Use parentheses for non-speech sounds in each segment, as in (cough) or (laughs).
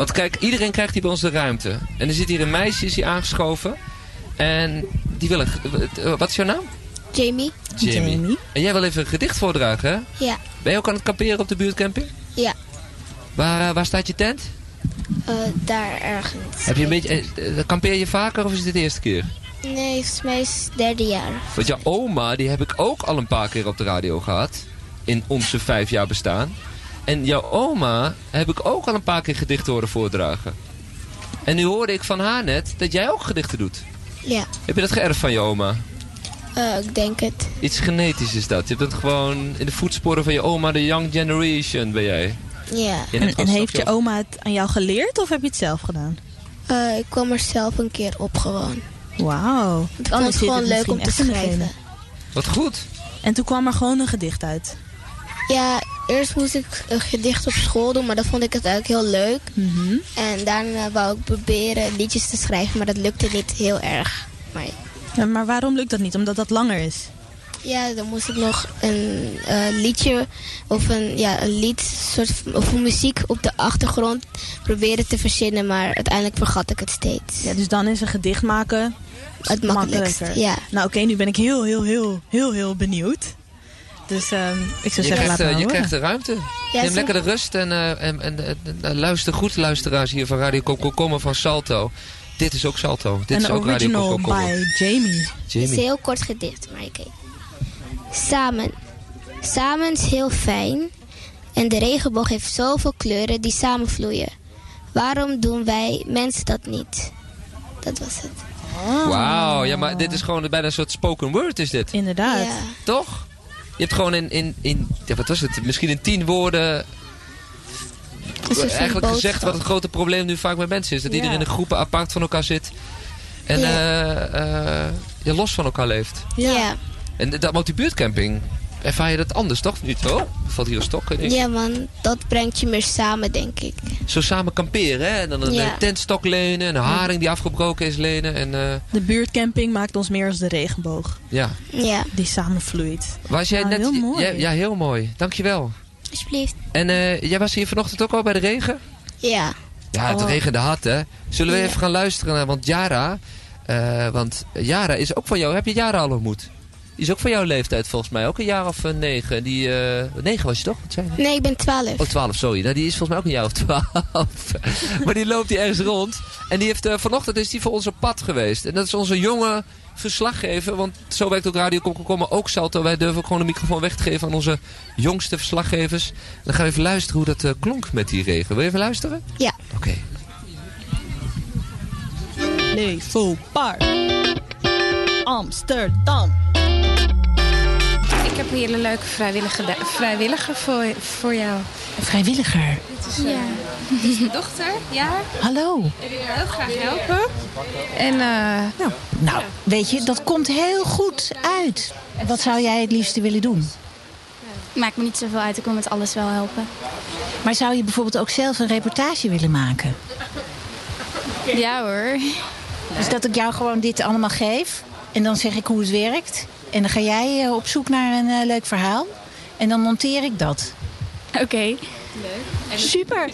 Want kijk, iedereen krijgt hier bij ons de ruimte. En er zit hier een meisje, is hier aangeschoven. En die wil een... eh, Wat is jouw naam? Jamie? Jamie. En jij wil even een gedicht voordragen, hè? Ja. Ben je ook aan het kamperen op de buurtcamping? Ja. Waar, eh, waar staat je tent? Eh, daar ergens. Heb je een beetje, kampeer je vaker of is dit de eerste keer? Nee, volgens mij is het derde jaar. Want jouw oma, die heb ik ook al een paar keer op de radio gehad. In onze vijf jaar bestaan. En jouw oma heb ik ook al een paar keer gedichten horen voordragen. En nu hoorde ik van haar net dat jij ook gedichten doet. Ja. Heb je dat geërfd van je oma? Eh, ik denk het. Iets genetisch is dat. Je hebt het gewoon in de voetsporen van je oma, de young generation ben jij. Ja. En, heeft je oma het aan jou geleerd of heb je het zelf gedaan? Eh, ik kwam er zelf een keer op gewoon. Wauw. Ik vond Anders het zit gewoon leuk om te schrijven. Wat goed. En toen kwam er gewoon een gedicht uit. Ja, eerst moest ik een gedicht op school doen, maar dat vond ik het eigenlijk heel leuk. Mhm. En daarna wou ik proberen liedjes te schrijven, maar dat lukte niet heel erg. Maar Ja, maar waarom lukt dat niet? Omdat dat langer is. ja, dan moest ik nog een eh, liedje of een, ja, een lied, soort of muziek op de achtergrond proberen te verzinnen, maar uiteindelijk vergat ik het steeds. Ja, dus dan is een gedicht maken Het makkelijkst, makkelijker. ja. Nou oké, nu ben ik heel, heel, heel, heel, heel benieuwd. Dus ehm, ik zou Je zeggen, krijgt, laat eh, je horen. krijgt de ruimte. Ja, Neem lekker de rust en, eh, en, en, en, en luister goed, luisteraars hier van Radio Komkommer van Salto. Dit is ook Salto. Dit is ook Radio original Komkommer. by Jamie. Het is een Jamie. heel kort gedicht, maar oké. Samen. Samen is heel fijn. En de regenboog heeft zoveel kleuren die samenvloeien. Waarom doen wij mensen dat niet? Dat was het. Wauw, ja, maar dit is gewoon bijna een soort spoken word is dit. Inderdaad. Ja. Toch? Je hebt gewoon in, in, in ja, wat was het? Misschien in tien woorden eigenlijk gezegd wat het grote probleem nu vaak met mensen is. Dat Ja. iedereen in groepen apart van elkaar zit. En Ja. eh, eh, los van elkaar leeft. Ja. En dat, op die buurtcamping ervaar je dat anders, toch? Nu toch? Valt hier een stok? ineens. ja, man. Dat brengt je meer samen, denk ik. Zo samen kamperen, hè? En dan een Ja. eh, tentstok lenen, een haring die afgebroken is lenen. En eh, De buurtcamping maakt ons meer als de regenboog. ja. Ja, Die samenvloeit. Was jij net... heel mooi. Ja, ja, heel mooi. Dankjewel. alsjeblieft. En eh, jij was hier vanochtend ook al bij de regen? Ja. Ja, het Oh. regende hard, hè? Zullen we Ja. even gaan luisteren naar... Want Jara... eh, want Jara is ook van jou. Heb je Jara al ontmoet? Die is ook van jouw leeftijd volgens mij. Ook een jaar of eh, negen. Die, eh, negen was je toch? Wat zei je? Nee, ik ben 12. Oh, 12, sorry. Nou, die is volgens mij ook een jaar of 12. (laughs) maar die loopt hier ergens rond. En die heeft, eh, vanochtend is die voor ons op pad geweest. En dat is onze jonge verslaggever. Want zo werkt ook Radio Komkommer ook Salto. Wij durven ook gewoon de microfoon weg te geven aan onze jongste verslaggevers. Dan gaan we even luisteren hoe dat klonk met die regen. Wil je even luisteren? Ja. Oké. Levo Park. Amsterdam. Ik heb een hele leuke vrijwillige vrijwilliger voor, voor jou. Een vrijwilliger. Ja. Dit is mijn dochter, ja. Hallo. Ik wil heel graag helpen. En eh, Nou, nou, weet je, dat komt heel goed uit. Wat zou jij het liefste willen doen? Maakt me niet zoveel uit, ik wil met alles wel helpen. Maar zou je bijvoorbeeld ook zelf een reportage willen maken? Ja hoor. Dus dat ik jou gewoon dit allemaal geef en dan zeg ik hoe het werkt. En dan ga jij eh, op zoek naar een eh, leuk verhaal. En dan monteer ik dat. Oké. Super.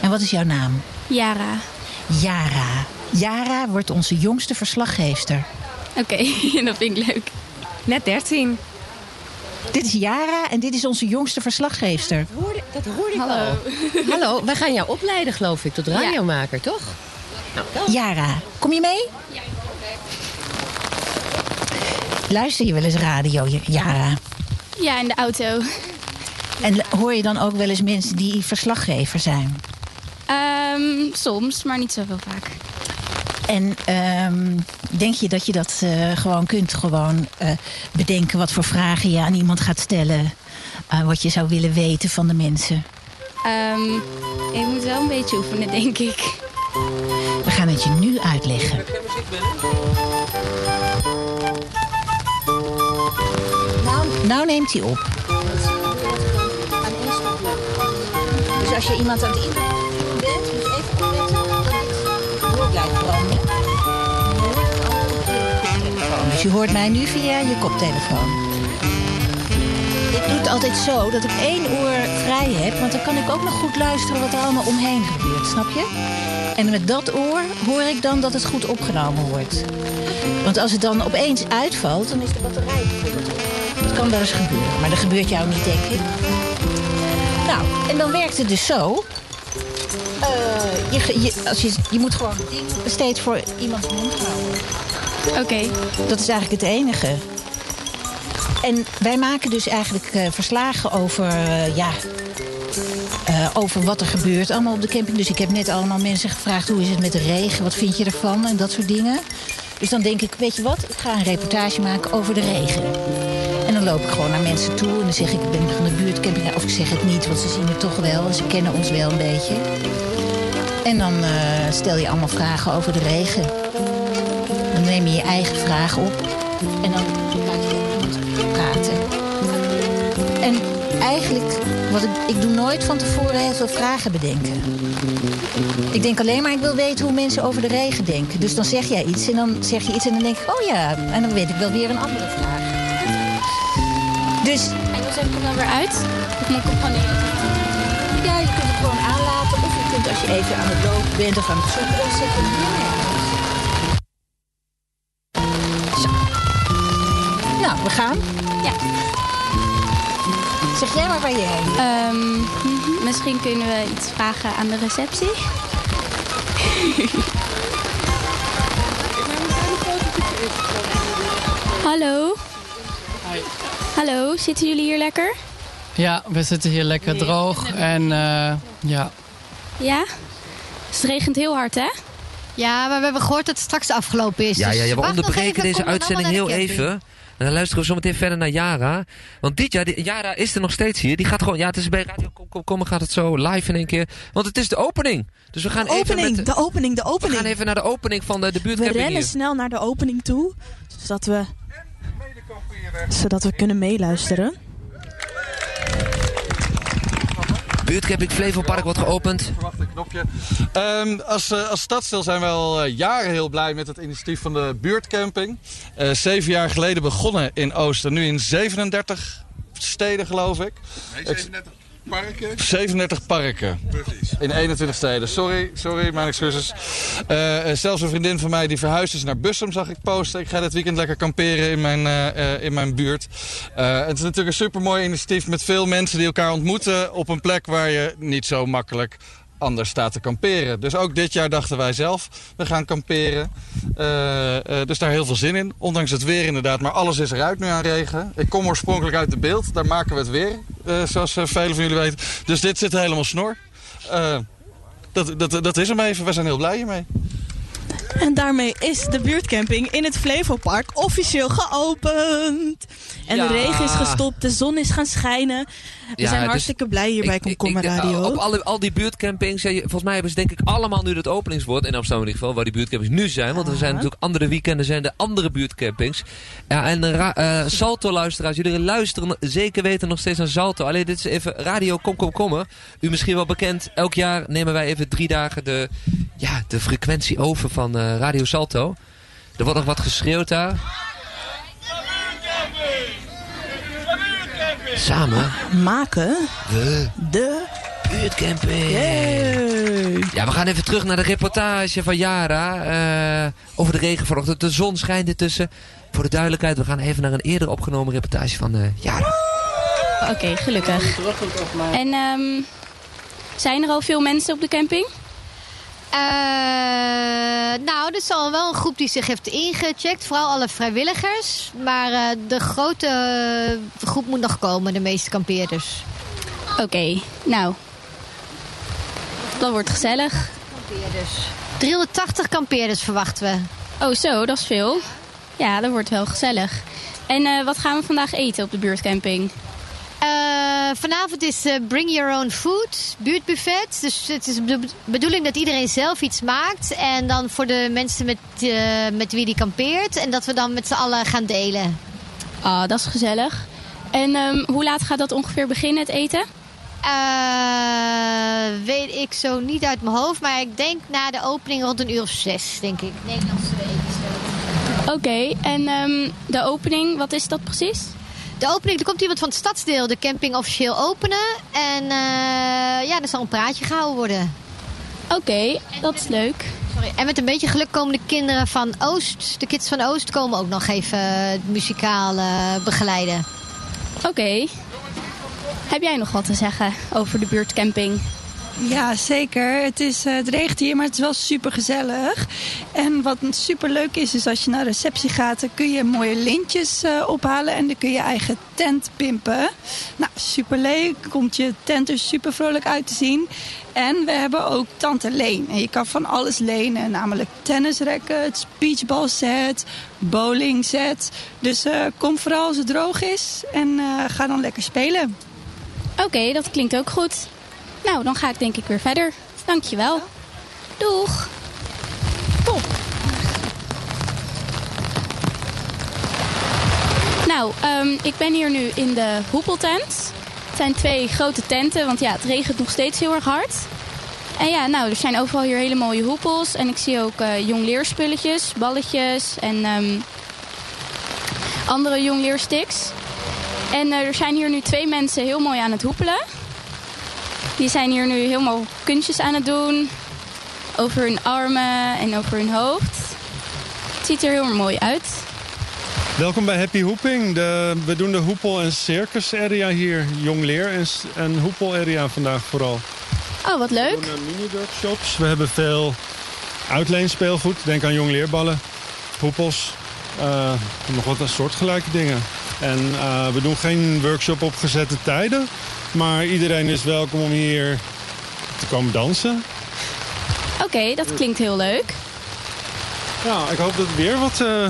En wat is jouw naam? Yara. Yara. Yara wordt onze jongste verslaggeefster. Oké, (laughs) dat vind ik leuk. net 13. Dit is Yara en dit is onze jongste verslaggeefster. Dat hoorde ik Hallo. al. Hallo, wij gaan jou opleiden, geloof ik, tot radiomaker, toch? Yara, kom je mee? Luister je wel eens radio, Yara? Ja, in de auto. En hoor je dan ook wel eens mensen die verslaggever zijn? Ehm, soms, maar niet zoveel vaak. En ehm, denk je dat je dat eh, gewoon kunt gewoon eh, bedenken wat voor vragen je aan iemand gaat stellen? eh, wat je zou willen weten van de mensen? Ehm, ik moet wel een beetje oefenen, denk ik. We gaan het je nu uitleggen. Nou, nou neemt hij op. Dus als je iemand aan het interviewen bent, moet je even opletten dat het door blijft branden. Dus je hoort mij nu via je koptelefoon. Dit doe het altijd zo dat ik één oor vrij heb. Want dan kan ik ook nog goed luisteren wat er allemaal omheen gebeurt, snap je? En met dat oor hoor ik dan dat het goed opgenomen wordt. Want als het dan opeens uitvalt, dan is de batterij bijvoorbeeld... Dat kan wel eens gebeuren, maar dat gebeurt jou niet, denk ik. Nou, en dan werkt het dus zo. Eh, je, je, als je, je moet gewoon het steeds voor iemands mond houden. Oké. Dat is eigenlijk het enige. En wij maken dus eigenlijk eh, verslagen over, eh, ja, over wat er gebeurt allemaal op de camping. Dus ik heb net allemaal mensen gevraagd hoe is het met de regen, wat vind je ervan en dat soort dingen. Dus dan denk ik, weet je wat, ik ga een reportage maken over de regen. En dan loop ik gewoon naar mensen toe en dan zeg ik, ik ben van de buurtcamping. Of ik zeg het niet, want ze zien het toch wel en ze kennen ons wel een beetje. En dan eh, stel je allemaal vragen over de regen. Dan neem je je eigen vraag op en dan laat je praten. En eigenlijk, wat ik, ik doe nooit van tevoren heel veel vragen bedenken. Ik denk alleen maar, ik wil weten hoe mensen over de regen denken. Dus dan zeg jij iets en dan zeg je iets en dan denk ik, oh ja. En dan weet ik wel weer een andere vraag. En hoe zet ik hem dan weer uit? Of moet ik hem gewoon ja, je kunt het gewoon aanlaten. Of je kunt als je even aan het lopen bent of aan het zoeken, dan zet je hem weer neer. Zo. Nou, we gaan. Ja. Zeg jij maar waar je heen. Ehm, mhm. misschien kunnen we iets vragen aan de receptie. Hallo. Hallo, zitten jullie hier lekker? Ja, we zitten hier lekker droog en uh, ja. Ja? Het regent heel hard, hè? Ja, maar we hebben gehoord dat het straks afgelopen is. Ja, dus ja, ja we nog onderbreken even, deze uitzending heel even. En dan luisteren we zo meteen verder naar Yara. Want dit jaar, die- Yara is er nog steeds hier. Die gaat gewoon, ja, het is bij Radio Kom, Kom, Kom, gaat het zo live in één keer. Want het is de opening. Dus we gaan De even opening, met, de opening, de we opening. gaan even naar de opening van de, de We buurtcamping rennen hier. snel naar de opening toe, zodat we, zodat we kunnen meeluisteren. Buurtcamping Flevopark wordt geopend. Wacht een knopje. Ehm, als, eh, als stadsdeel zijn we al eh, jaren heel blij met het initiatief van de buurtcamping. Eh, zeven jaar geleden begonnen in Oosten, nu in 37 steden geloof ik. Nee, 37 parken. 37 parken. Precies. In 21 steden. Sorry, sorry, mijn excuses. Eh, zelfs een vriendin van mij die verhuisd is naar Bussum, zag ik posten. Ik ga dit weekend lekker kamperen in mijn, eh, in mijn buurt. Het is natuurlijk een supermooi initiatief met veel mensen die elkaar ontmoeten op een plek waar je niet zo makkelijk anders staat te kamperen. Dus ook dit jaar dachten wij zelf, we gaan kamperen. Eh, eh, dus daar heel veel zin in. Ondanks het weer inderdaad, maar alles is eruit nu aan regen. Ik kom oorspronkelijk uit de beeld, daar maken we het weer. eh, zoals velen van jullie weten. Dus dit zit helemaal snor. Eh, dat, dat, dat is hem even. We zijn heel blij hiermee. En daarmee is de buurtcamping in het Flevopark officieel geopend. En Ja. de regen is gestopt, de zon is gaan schijnen. We Ja, zijn dus hartstikke blij hier bij Ik- Komkommer Radio. Op alle, al die buurtcampings, ja, volgens mij hebben ze denk ik allemaal nu het openingswoord. In Amsterdam in ieder geval, waar die buurtcampings nu zijn. Want er zijn natuurlijk andere weekenden, zijn er andere buurtcampings. Ja, en ra- eh, Salto-luisteraars, jullie luisteren zeker weten nog steeds naar Salto. Alleen dit is even Radio Kom Kom. U misschien wel bekend, elk jaar nemen wij even drie dagen de, ja, de frequentie over van eh, Radio Salto. Er wordt nog wat geschreeuwd daar. Samen. Maken We de buurtcamping. Yay. Ja, we gaan even terug naar de reportage van Yara. eh, over de regen vanochtend. De zon schijnt ertussen. Voor de duidelijkheid, we gaan even naar een eerder opgenomen reportage van eh, Yara. Oké, gelukkig. En ehm, zijn er al veel mensen op de camping? Eh, nou, er is al wel een groep die zich heeft ingecheckt. Vooral alle vrijwilligers. Maar eh, de grote eh, groep moet nog komen, de meeste kampeerders. Oké, nou. Dat wordt gezellig. Kampeerders. 380 kampeerders verwachten we. Oh zo, dat is veel. Ja, dat wordt wel gezellig. En wat gaan we vandaag eten op de buurtcamping? Eh, vanavond is eh, Bring Your Own Food, buurtbuffet. Dus het is de bedoeling dat iedereen zelf iets maakt. En dan voor de mensen met, eh, met wie die kampeert. En dat we dan met z'n allen gaan delen. Ah, dat is gezellig. En ehm, hoe laat gaat dat ongeveer beginnen, het eten? Weet ik zo niet uit mijn hoofd. Maar ik denk na de opening rond een uur of zes, denk ik. Nederlandse week. Oké, en ehm, de opening, wat is dat precies? De opening, er komt iemand van het stadsdeel de camping officieel openen. En eh, ja, er zal een praatje gehouden worden. Oké, dat is leuk. Sorry. En met een beetje geluk komen de kinderen van Oost, de kids van Oost, komen ook nog even het muzikaal eh, begeleiden. Oké. Heb jij nog wat te zeggen over de buurtcamping? Ja, zeker. Het, is, eh, het regent hier, maar het is wel super gezellig. En wat super leuk is, is als je naar receptie gaat, dan kun je mooie lintjes eh, ophalen en dan kun je eigen tent pimpen. Nou, super leuk. Komt je tent er super vrolijk uit te zien. En we hebben ook Tante Leen. En je kan van alles lenen, namelijk tennisrackets, beachballset, bowlingset. Dus eh, kom vooral als het droog is en ga dan lekker spelen. Oké, dat klinkt ook goed. Nou, dan ga ik denk ik weer verder. Dankjewel. Doeg. Top. Nou, ehm, ik ben hier nu in de hoepeltent. Het zijn twee grote tenten, want ja, het regent nog steeds heel erg hard. En ja, nou, er zijn overal hier hele mooie hoepels. En ik zie ook uh, jongleerspulletjes, balletjes en um, andere jongleersticks. En uh, er zijn hier nu twee mensen heel mooi aan het hoepelen. Die zijn hier nu helemaal kunstjes aan het doen. Over hun armen en over hun hoofd. Het ziet er heel mooi uit. Welkom bij Happy Hoeping. De, we doen de hoepel- en circus area hier. Jongleer en, en hoepel area vandaag vooral. Oh, wat leuk. We doen mini-workshops. We hebben veel uitleenspeelgoed. Denk aan jongleerballen, hoepels. Uh, nog wat soortgelijke dingen. En uh, we doen geen workshop op gezette tijden. Maar iedereen is welkom om hier te komen dansen. Oké, okay, dat klinkt heel leuk. Ja, ik hoop dat het weer wat, uh,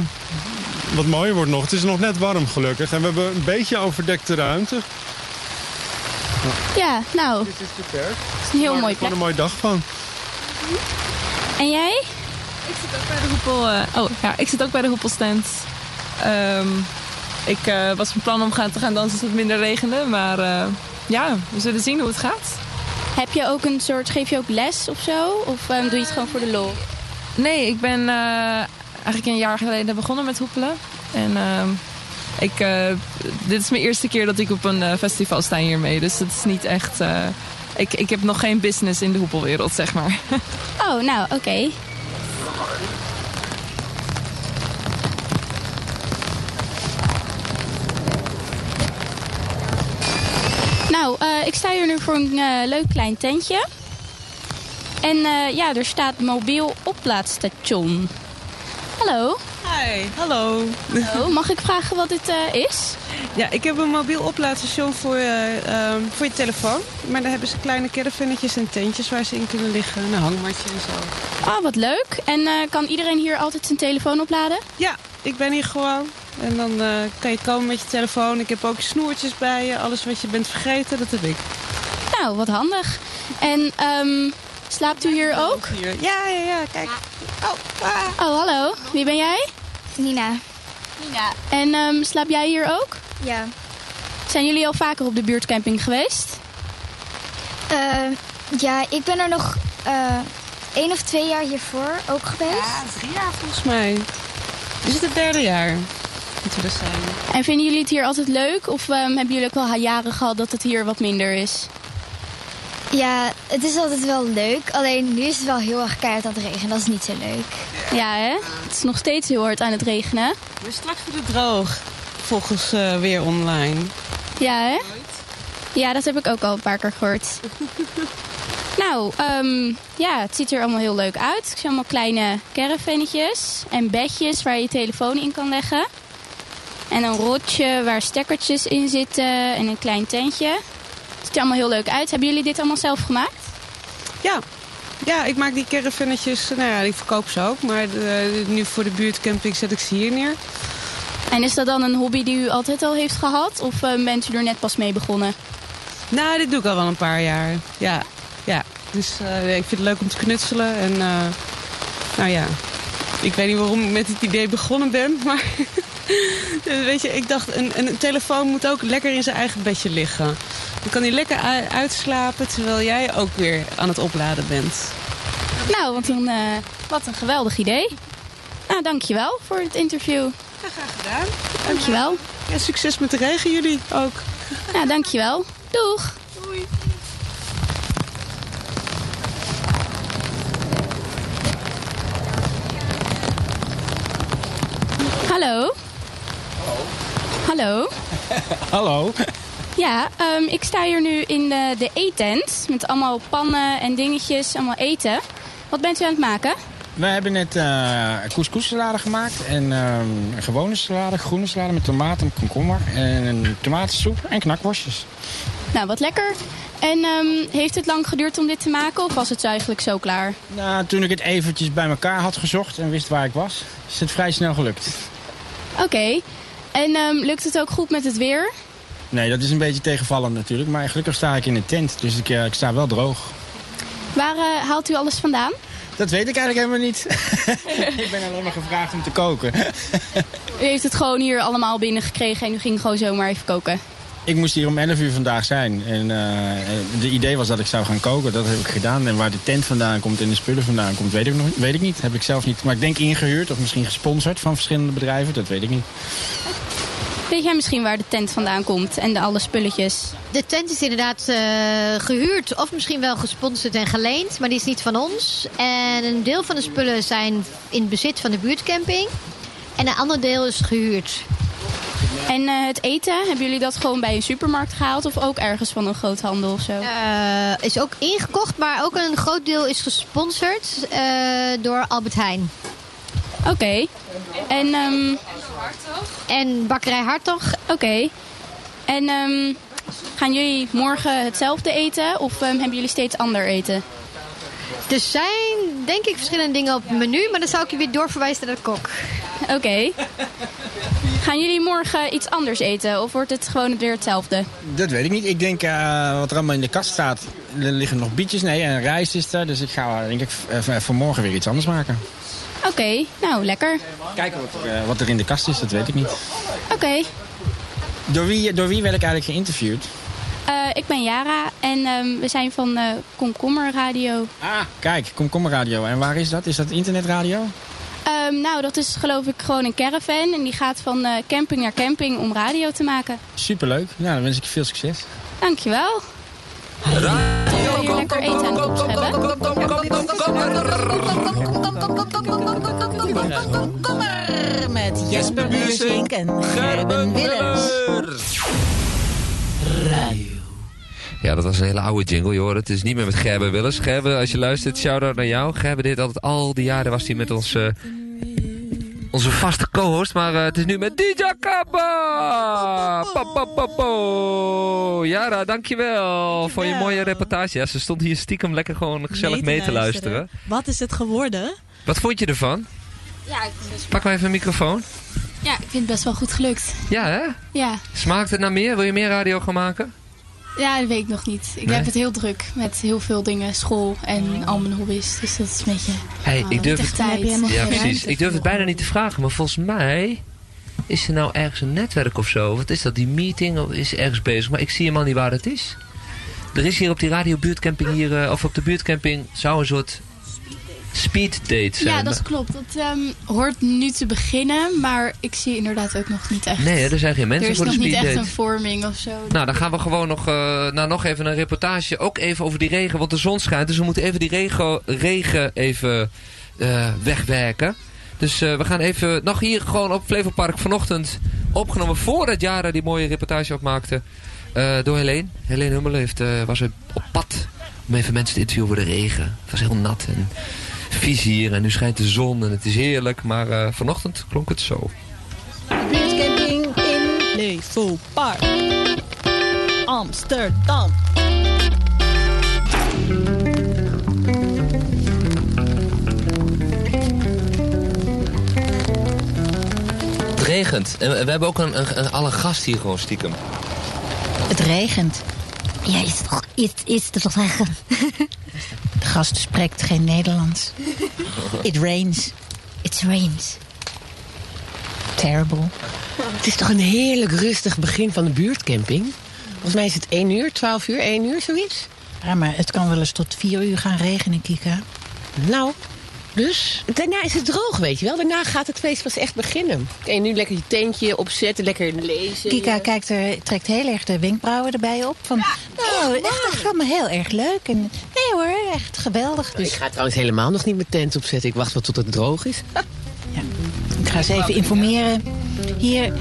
wat mooier wordt nog. Het is nog net warm gelukkig. En we hebben een beetje overdekte ruimte. Ja, nou. Dit is kerk. Het is een heel mooi plek. Er een mooie dag van. En jij? Ik zit ook bij de hoepel. Uh, oh ja, ik zit ook bij de hoepelstand. Um, ik uh, was van plan om gaan, te gaan dansen als het minder regende. Maar uh, ja, we zullen zien hoe het gaat. Heb je ook een soort, geef je ook les of zo? Of um, doe je het gewoon voor de lol? Nee, ik ben eigenlijk een jaar geleden begonnen met hoepelen. En ik, dit is mijn eerste keer dat ik op een festival sta hiermee. Dus het is niet echt... ik, ik heb nog geen business in de hoepelwereld, zeg maar. (laughs) Oh, nou, oké. Okay. Ik sta hier nu voor een uh, leuk klein tentje. En uh, ja, er staat mobiel oplaadstation. Hallo. Hi, hallo. Hallo, mag ik vragen wat dit is? Ja, ik heb een mobiel oplaadstation voor, um, voor je telefoon. Maar daar hebben ze kleine caravannetjes en tentjes waar ze in kunnen liggen. Een hangmatje en zo. Ah, wat leuk. En kan iedereen hier altijd zijn telefoon opladen? Ja, ik ben hier gewoon. En dan uh, kan je komen met je telefoon. Ik heb ook snoertjes bij je. Alles wat je bent vergeten, dat heb ik. Nou, wat handig. En um, slaapt u hier ook? Hier. Ja, ja, ja. Kijk. Oh, ah. oh, hallo. Wie ben jij? Nina. Nina. En um, slaap jij hier ook? Ja. Zijn jullie al vaker op de buurtcamping geweest? Uh, ja, ik ben er nog uh, één of twee jaar hiervoor ook geweest. Ja, drie jaar volgens mij. Is het het derde jaar? En vinden jullie het hier altijd leuk? Of um, hebben jullie ook wel jaren gehad dat het hier wat minder is? Ja, het is altijd wel leuk. Alleen nu is het wel heel erg keihard aan het regenen. Dat is niet zo leuk. Ja, hè? Het is nog steeds heel hard aan het regenen. Maar straks wordt het droog. Volgens uh, weer online. Ja, hè? Ja, dat heb ik ook al een paar keer gehoord. (laughs) nou, um, ja, het ziet er allemaal heel leuk uit. Ik zie allemaal kleine caravannetjes en bedjes waar je je telefoon in kan leggen. En een rotje waar stekkertjes in zitten en een klein tentje. Het ziet er allemaal heel leuk uit. Hebben jullie dit allemaal zelf gemaakt? Ja, ja ik maak die caravannetjes, nou ja, ik verkoop ze ook. Maar de, nu voor de buurtcamping zet ik ze hier neer. En is dat dan een hobby die u altijd al heeft gehad? Of uh, bent u er net pas mee begonnen? Nou, dit doe ik al wel een paar jaar. Ja, ja. Dus uh, ik vind het leuk om te knutselen. En uh, nou ja, ik weet niet waarom ik met het idee begonnen ben. (laughs) Maar (laughs) weet je, ik dacht, een, een telefoon moet ook lekker in zijn eigen bedje liggen. Dan kan hij lekker uitslapen terwijl jij ook weer aan het opladen bent. Nou, wat een, uh, wat een geweldig idee. Nou, dankjewel voor het interview. Ja, graag gedaan. Dankjewel. En succes met de regen jullie ook. Ja, dankjewel. Doeg. Doei. Hallo. Hallo. (laughs) Hallo. Ja, ehm, ik sta hier nu in de, de eetent met allemaal pannen en dingetjes, allemaal eten. Wat bent u aan het maken? We hebben net uh, couscous-salade gemaakt. En ehm, een gewone salade, groene salade met tomaten en komkommer. En een tomatensoep en knakworstjes. Nou, wat lekker. En ehm, heeft het lang geduurd om dit te maken of was het eigenlijk zo klaar? Nou, toen ik het eventjes bij elkaar had gezocht en wist waar ik was, is het vrij snel gelukt. Oké. En ehm, lukt het ook goed met het weer? Nee, dat is een beetje tegenvallend natuurlijk. Maar gelukkig sta ik in een tent, dus ik, uh, ik sta wel droog. Waar uh, haalt u alles vandaan? Dat weet ik eigenlijk helemaal niet. (laughs) ik ben alleen maar gevraagd om te koken. u heeft het gewoon hier allemaal binnengekregen en u ging gewoon zomaar even koken? Ik moest hier om 11 uur vandaag zijn. En uh, de idee was dat ik zou gaan koken. Dat heb ik gedaan. En waar de tent vandaan komt en de spullen vandaan komt, weet ik, nog, weet ik niet. Heb ik zelf niet. Maar ik denk ingehuurd of misschien gesponsord van verschillende bedrijven. Dat weet ik niet. Weet jij misschien waar de tent vandaan komt en de alle spulletjes? De tent is inderdaad uh, gehuurd of misschien wel gesponsord en geleend. Maar die is niet van ons. En een deel van de spullen zijn in bezit van de buurtcamping. En een ander deel is gehuurd. En uh, het eten, hebben jullie dat gewoon bij een supermarkt gehaald of ook ergens van een groothandel of zo? Uh, is ook ingekocht, maar ook een groot deel is gesponsord uh, door Albert Heijn. Oké. Okay. En, um, en bakkerij Hartog. Oké. Okay. En um, gaan jullie morgen hetzelfde eten of um, hebben jullie steeds ander eten? Er zijn denk ik verschillende dingen op het menu, maar dan zou ik je weer doorverwijzen naar de kok. (laughs) Oké. Okay. Gaan jullie morgen iets anders eten of wordt het gewoon weer hetzelfde? Dat weet ik niet. Ik denk uh, wat er allemaal in de kast staat. Er liggen nog bietjes, nee, en rijst is er. Dus ik ga denk ik voor morgen weer iets anders maken. Oké, okay, nou lekker. Kijken wat er, uh, wat er in de kast is, dat weet ik niet. Oké. Okay. Door wie, door wie werd ik eigenlijk geïnterviewd? Uh, ik ben Jara en um, we zijn van uh, Komkommer Radio. Ah, kijk, Komkommer Radio. En waar is dat? Is dat internetradio? Um, nou, dat is geloof ik gewoon een caravan. En die gaat van uh, camping naar camping om radio te maken. Superleuk. Nou, dan wens ik je veel succes. Dankjewel. Radio. Hier lekker eten aan ons hebben. Met Jesper Buursink en Gerben Willems. Radio. Ja, dat was een hele oude jingle, hoort het. Is niet meer met Gerben Willens. Gerben, als je luistert, shout-out naar jou. Gerben deed altijd al die jaren, was hij met ons... Uh, onze vaste co-host, maar uh, het is nu met DJ Kappa! Jara, dankjewel voor je mooie reportage. Ja, ze stond hier stiekem lekker gewoon gezellig mee te, mee te luisteren. luisteren. Wat is het geworden? Wat vond je ervan? Ja, ik vind het Pak maar even een microfoon. Ja, ik vind het best wel goed gelukt. Ja, hè? Ja. Smaakt het naar meer? Wil je meer radio gaan maken? Ja, dat weet ik nog niet. Ik nee? heb het heel druk met heel veel dingen, school en al mijn hobby's. Dus dat is een beetje... Hey, ik durf het, tijd. Ja, precies. Ik durf het bijna niet te vragen, maar volgens mij is er nou ergens een netwerk of zo. Wat is dat, die meeting? Of is ergens bezig? Maar ik zie helemaal niet waar het is. Er is hier op die radio buurtcamping hier, of op de buurtcamping, zou een soort speed date zijn. Ja, dat klopt. Dat um, hoort nu te beginnen, maar ik zie inderdaad ook nog niet echt. Nee, er zijn geen mensen voor de speed. Er is nog niet echt een vorming of zo. Nou, dan gaan we gewoon nog, uh, nou, nog even een reportage, ook even over die regen, want de zon schijnt. Dus we moeten even die regen, regen even uh, wegwerken. Dus uh, we gaan even, nog hier gewoon op Flevopark vanochtend opgenomen, voordat Jara die mooie reportage opmaakte. door Helene. Helene Hummel heeft, was op pad om even mensen te interviewen over de regen. Het was heel nat en vies hier en nu schijnt de zon en het is heerlijk. Maar uh, vanochtend klonk het zo. Buurtcamping in Levo Park. Amsterdam. Het regent. En we hebben ook een, een, een, alle gast hier gewoon stiekem. Het regent. Ja, is toch, is, is toch zeggen? De (laughs) gast spreekt geen Nederlands. It rains. It rains. Terrible. Het is toch een heerlijk rustig begin van de buurtcamping? Volgens mij is het 1 uur, 12 uur, 1 uur, zoiets. Ja, maar het kan wel eens tot 4 uur gaan regenen, Kika. Nou, Dus daarna is het droog, weet je wel. Daarna gaat het feest pas echt beginnen. En nu lekker je tentje opzetten, lekker lezen. Kika kijkt er, trekt heel erg de wenkbrauwen erbij op. Van, nou, echt, echt allemaal heel erg leuk. En, nee hoor, echt geweldig. Dus Ik ga trouwens helemaal nog niet mijn tent opzetten. Ik wacht wel tot het droog is. ik ga eens even informeren. Hier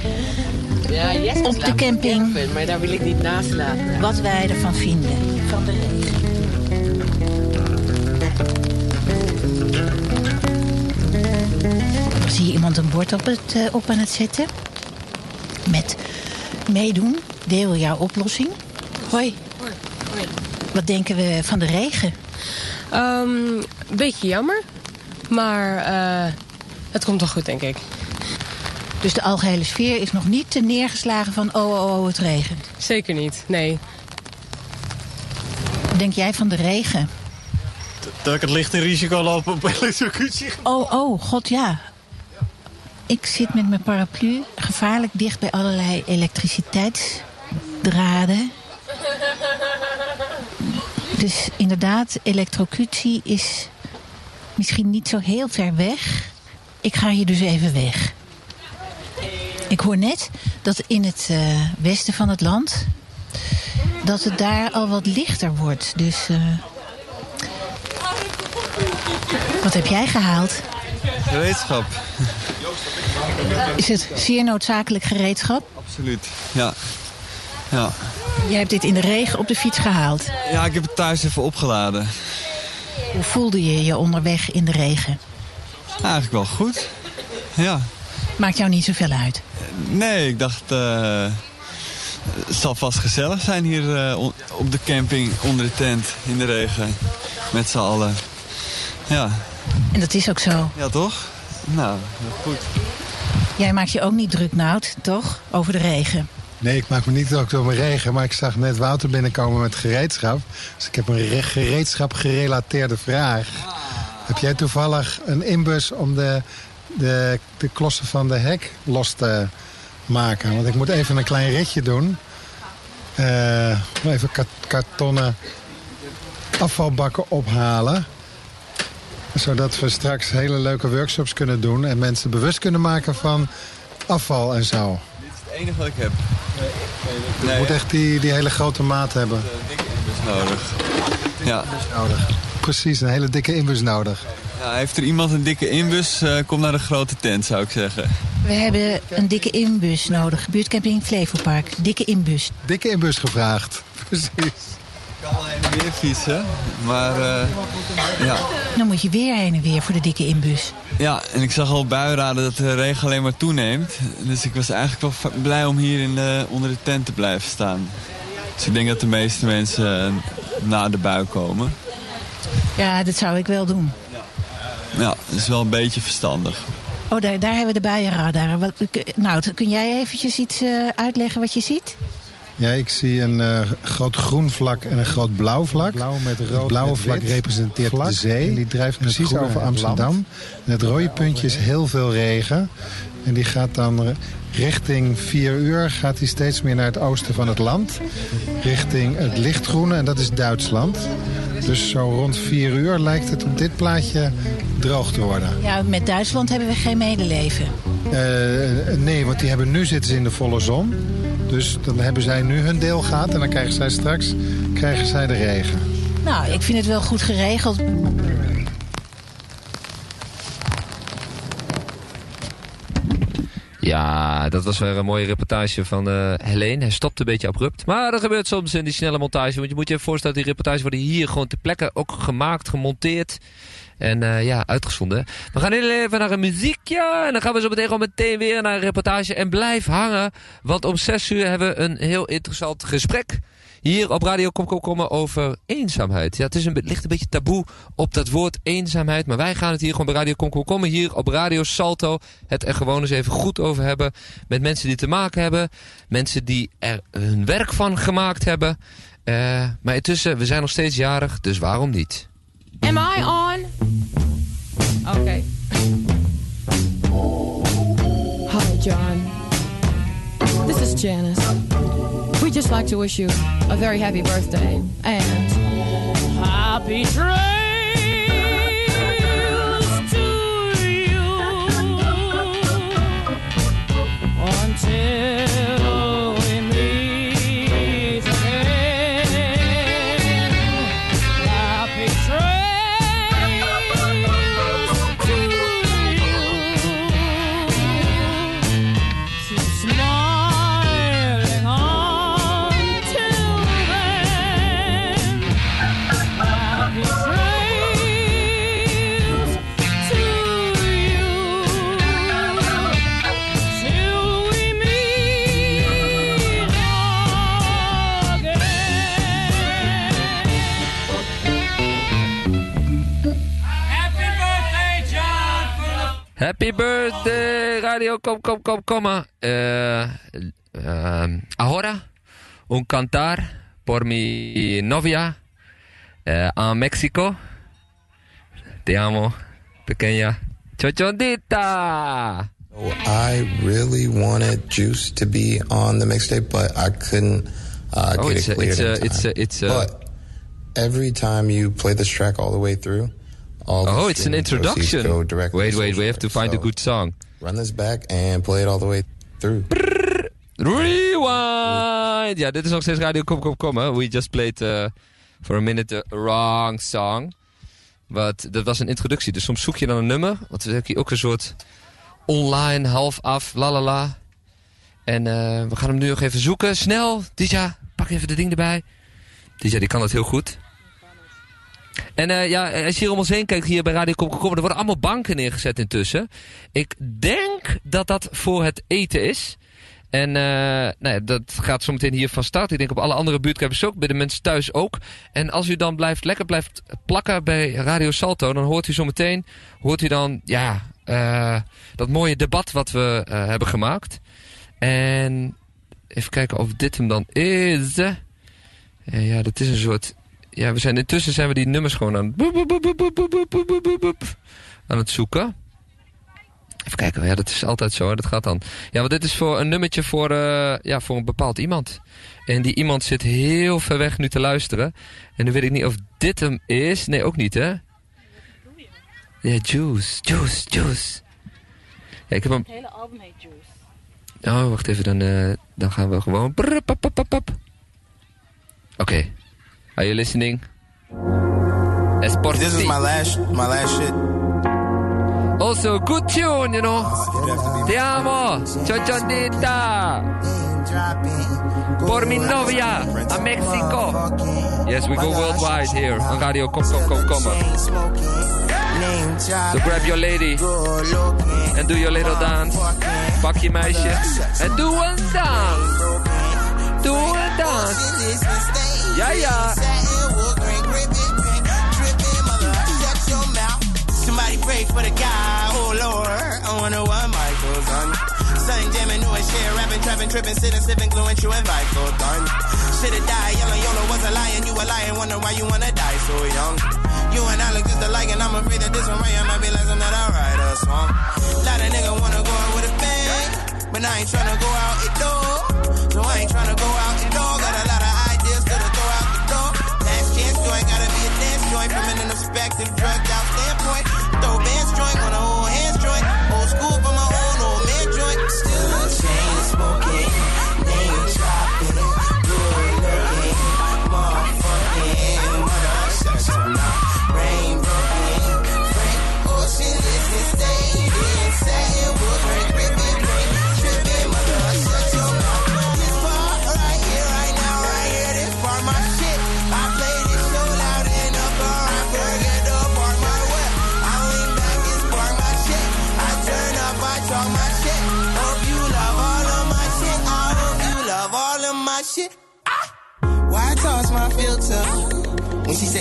Ja, yes, op de camping. Maar daar wil ik niet naast laten. wat wij ervan vinden. Van de regen. Zie iemand een bord op, het, eh, op aan het zetten. Met meedoen, deel jouw oplossing. Hoi. Wat denken we van de regen? Een beetje jammer. Maar eh, het komt wel goed, denk ik. Dus de algehele sfeer is nog niet te neergeslagen van oh, oh, oh, het regent. Zeker niet, nee. Wat denk jij van de regen? Dat ik het licht in risico loop op elektrocutie. Oh, oh, god ja. Ik zit met mijn paraplu gevaarlijk dicht bij allerlei elektriciteitsdraden. Dus inderdaad, elektrocutie is misschien niet zo heel ver weg. Ik ga hier dus even weg. Ik hoor net dat in het eh, westen van het land... dat het daar al wat lichter wordt. Dus eh, wat heb jij gehaald? Gereedschap. Is het zeer noodzakelijk gereedschap? Absoluut. Ja. Ja. Jij hebt dit in de regen op de fiets gehaald. ja, ik heb het thuis even opgeladen. Hoe voelde je je onderweg in de regen? Eigenlijk wel goed. Ja. Maakt jou niet zoveel uit. Nee, ik dacht... eh, het zal vast gezellig zijn hier eh, op de camping onder de tent in de regen. Met z'n allen. Ja. En dat is ook zo. Ja, toch? Nou, goed. Jij maakt je ook niet druk, Nout, toch? Over de regen. Nee, ik maak me niet druk door mijn regen, maar ik zag net Wouter binnenkomen met gereedschap. Dus ik heb een re- gereedschap gerelateerde vraag. Heb jij toevallig een inbus om de, de, de klossen van de hek los te maken? Want ik moet even een klein ritje doen. Eh, even ka- kartonnen afvalbakken ophalen. Zodat we straks hele leuke workshops kunnen doen... en mensen bewust kunnen maken van afval en zo. Het enige wat ik heb. Je moet echt die, die hele grote maat hebben. is nodig. Ja. nodig. Precies, een hele dikke inbus nodig. ja. Heeft er iemand een dikke inbus? eh, kom naar de grote tent, zou ik zeggen. We hebben een dikke inbus nodig. Buurtcamping Flevopark. Dikke inbus. Dikke inbus gevraagd. (laughs) Precies. Ik kan wel heen en weer fietsen, maar eh, ja. Dan moet je weer heen en weer voor de dikke inbus. Ja, en ik zag al buienraden dat de regen alleen maar toeneemt. Dus ik was eigenlijk wel blij om hier in de, onder de tent te blijven staan. Dus ik denk dat de meeste mensen eh, na de bui komen. Ja, dat zou ik wel doen. Ja, dat is wel een beetje verstandig. Oh, daar, daar hebben we de buienradar. Nou, kun jij eventjes iets eh, uitleggen wat je ziet? Ja, ik zie een eh, groot groen vlak en een groot blauw vlak. Blauw met rood het blauwe met vlak wit representeert vlak. de zee. En die drijft precies over Amsterdam. land. En het rode puntje is heel veel regen. En die gaat dan richting 4 uur gaat hij steeds meer naar het oosten van het land. Richting het lichtgroene en dat is Duitsland. Dus zo rond 4 uur lijkt het op dit plaatje droog te worden. Ja, met Duitsland hebben we geen medeleven. Eh, nee, want die hebben nu zitten ze in de volle zon. Dus dan hebben zij nu hun deel gehad en dan krijgen zij straks krijgen zij de regen. Nou, ik vind het wel goed geregeld. Ja, dat was weer een mooie reportage van eh Helene. Hij stopt een beetje abrupt. Maar dat gebeurt soms in die snelle montage. Want je moet je even voorstellen, die reportages worden hier gewoon ter plekke ook gemaakt, gemonteerd. En eh, ja, uitgezonden. We gaan heel even naar een muziekje. En dan gaan we zo meteen meteen weer naar een reportage. En blijf hangen, want om 6 uur hebben we een heel interessant gesprek. Hier op Radio Kom Kom Komen over eenzaamheid. Ja, het is een, ligt een beetje taboe op dat woord eenzaamheid. Maar wij gaan het hier gewoon bij Radio Kom Kom Komen. Hier op Radio Salto het er gewoon eens even goed over hebben. Met mensen die te maken hebben. Mensen die er hun werk van gemaakt hebben. Eh, maar intussen, we zijn nog steeds jarig, dus waarom niet? Am I on? Okay. Hi, John. This is Janice. We'd just like to wish you a very happy birthday and happy trails Happy birthday, Radio Kom Kom Kom Komma. Eh, eh, ahora, un cantar por mi novia eh, a México. Te amo, pequeña chochondita. I really wanted Juice to be on the mixtape, but I couldn't uh, Oh, get it's it a- cleared it's in a- it's a- it's a- but every time you play this track all the way through, Oh, it's an introduction. Wait, wait, we have to find a good song. Run this back and play it all the way through. Rewind! Ja, dit is nog steeds Radio Kom Kom Kom. hè. We just played uh, for a minute the wrong song. Wat, dat was een introductie. Dus soms zoek je dan een nummer. Want we hebben hier ook een soort online, half af, la la la. En eh, we gaan hem nu nog even zoeken. Snel, Dija, pak even de ding erbij. Dija, die kan dat heel goed. En eh, ja, als je hier om ons heen kijkt, hier bij Radio Kom Kom Kom, er worden allemaal banken neergezet intussen. Ik denk dat dat voor het eten is. En eh, nou ja, dat gaat zometeen hier van start. Ik denk op alle andere buurtcampers ook, bij de mensen thuis ook. En als u dan blijft, lekker blijft plakken bij Radio Salto, dan hoort u zometeen, hoort u dan, ja, eh, dat mooie debat wat we hebben gemaakt. En even kijken of dit hem dan is. Ja, dat is een soort, ja, we zijn, intussen zijn we die nummers gewoon aan, aan het zoeken. Even kijken, ja, dat is altijd zo, hè? dat gaat dan. Ja, want dit is voor een nummertje voor, ja, voor een bepaald iemand. En die iemand zit heel ver weg nu te luisteren. En nu weet ik niet of dit hem is. Nee, ook niet, hè? Ja, Juice, Juice, Juice. Ja, ik heb hem... Het hele album heet Juice. Oh, wacht even, dan, dan gaan we gewoon... Oké. Are you listening? Esporti. This is my last, my last shit. Also, good tune, you know. Oh, Te amo, chochondita. Por mi novia, a Mexico. Yes, we go worldwide here on Radio Kom Kom Kom Kom. So grab your lady and do your little dance. Pak je meisje en doe een dans. Doe een dans. Ja, ja. Somebody pray for the guy, oh Lord. I wonder what Michael's on. Shit, rapping, trapping, tripping, sitting, sipping, gluing, chewing Vico done. Should've died, yellow, YOLO was a you a wonder why you wanna die so young. You and I look just alike, and I'm afraid that this one right might song. Lot of nigga wanna go out with a bang, but I ain't tryna go out door. So I ain't tryna go out door. Got a lot of joint, gotta be a dance joint. From an introspective, drugged out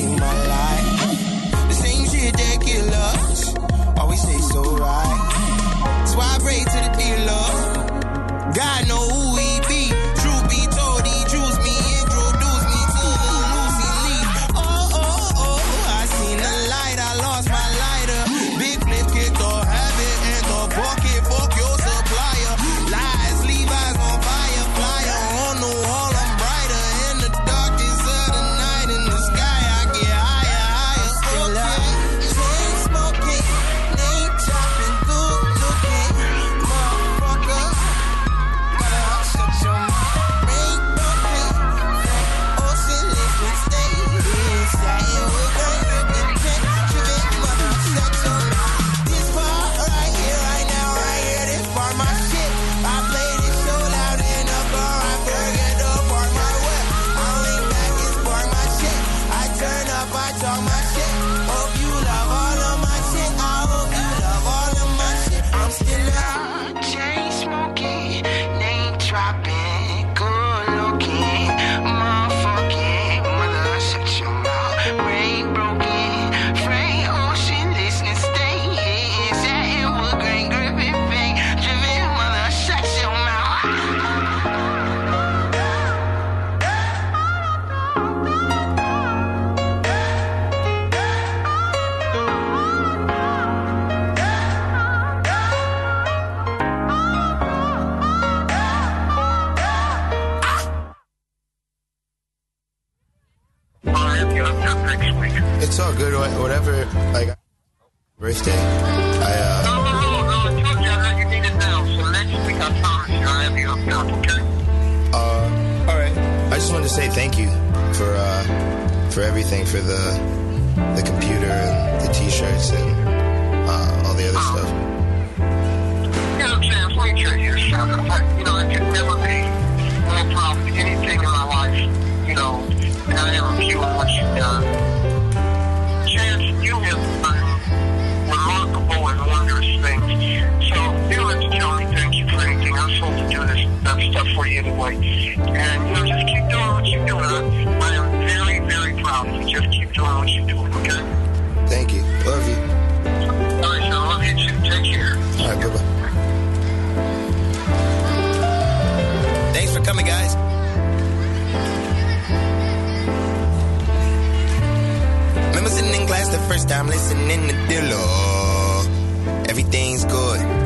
when my life? The same shit that kill us. Always say so right. So I pray to the dealer. God know have okay? Uh, all right. I just wanted to say thank you for uh, for everything, for the the computer and the T-shirts and uh, all the other stuff. You know, Chance, let me tell you You know, it could never be proud of anything in my life, you know, than I am of you and what you've done. Chance, you have done remarkable and wondrous things. So you don't have to tell me thank you. I'm to do this that stuff for you anyway. And, you know, just keep doing what you're doing. I, I am very, very proud of you. Just keep doing what you're doing, okay? Thank you. Love you. All right, so I love you too. Take care. All right. Bye bye. Thanks for coming, guys. Remember sitting in class the first time listening to Dillo. Everything's good.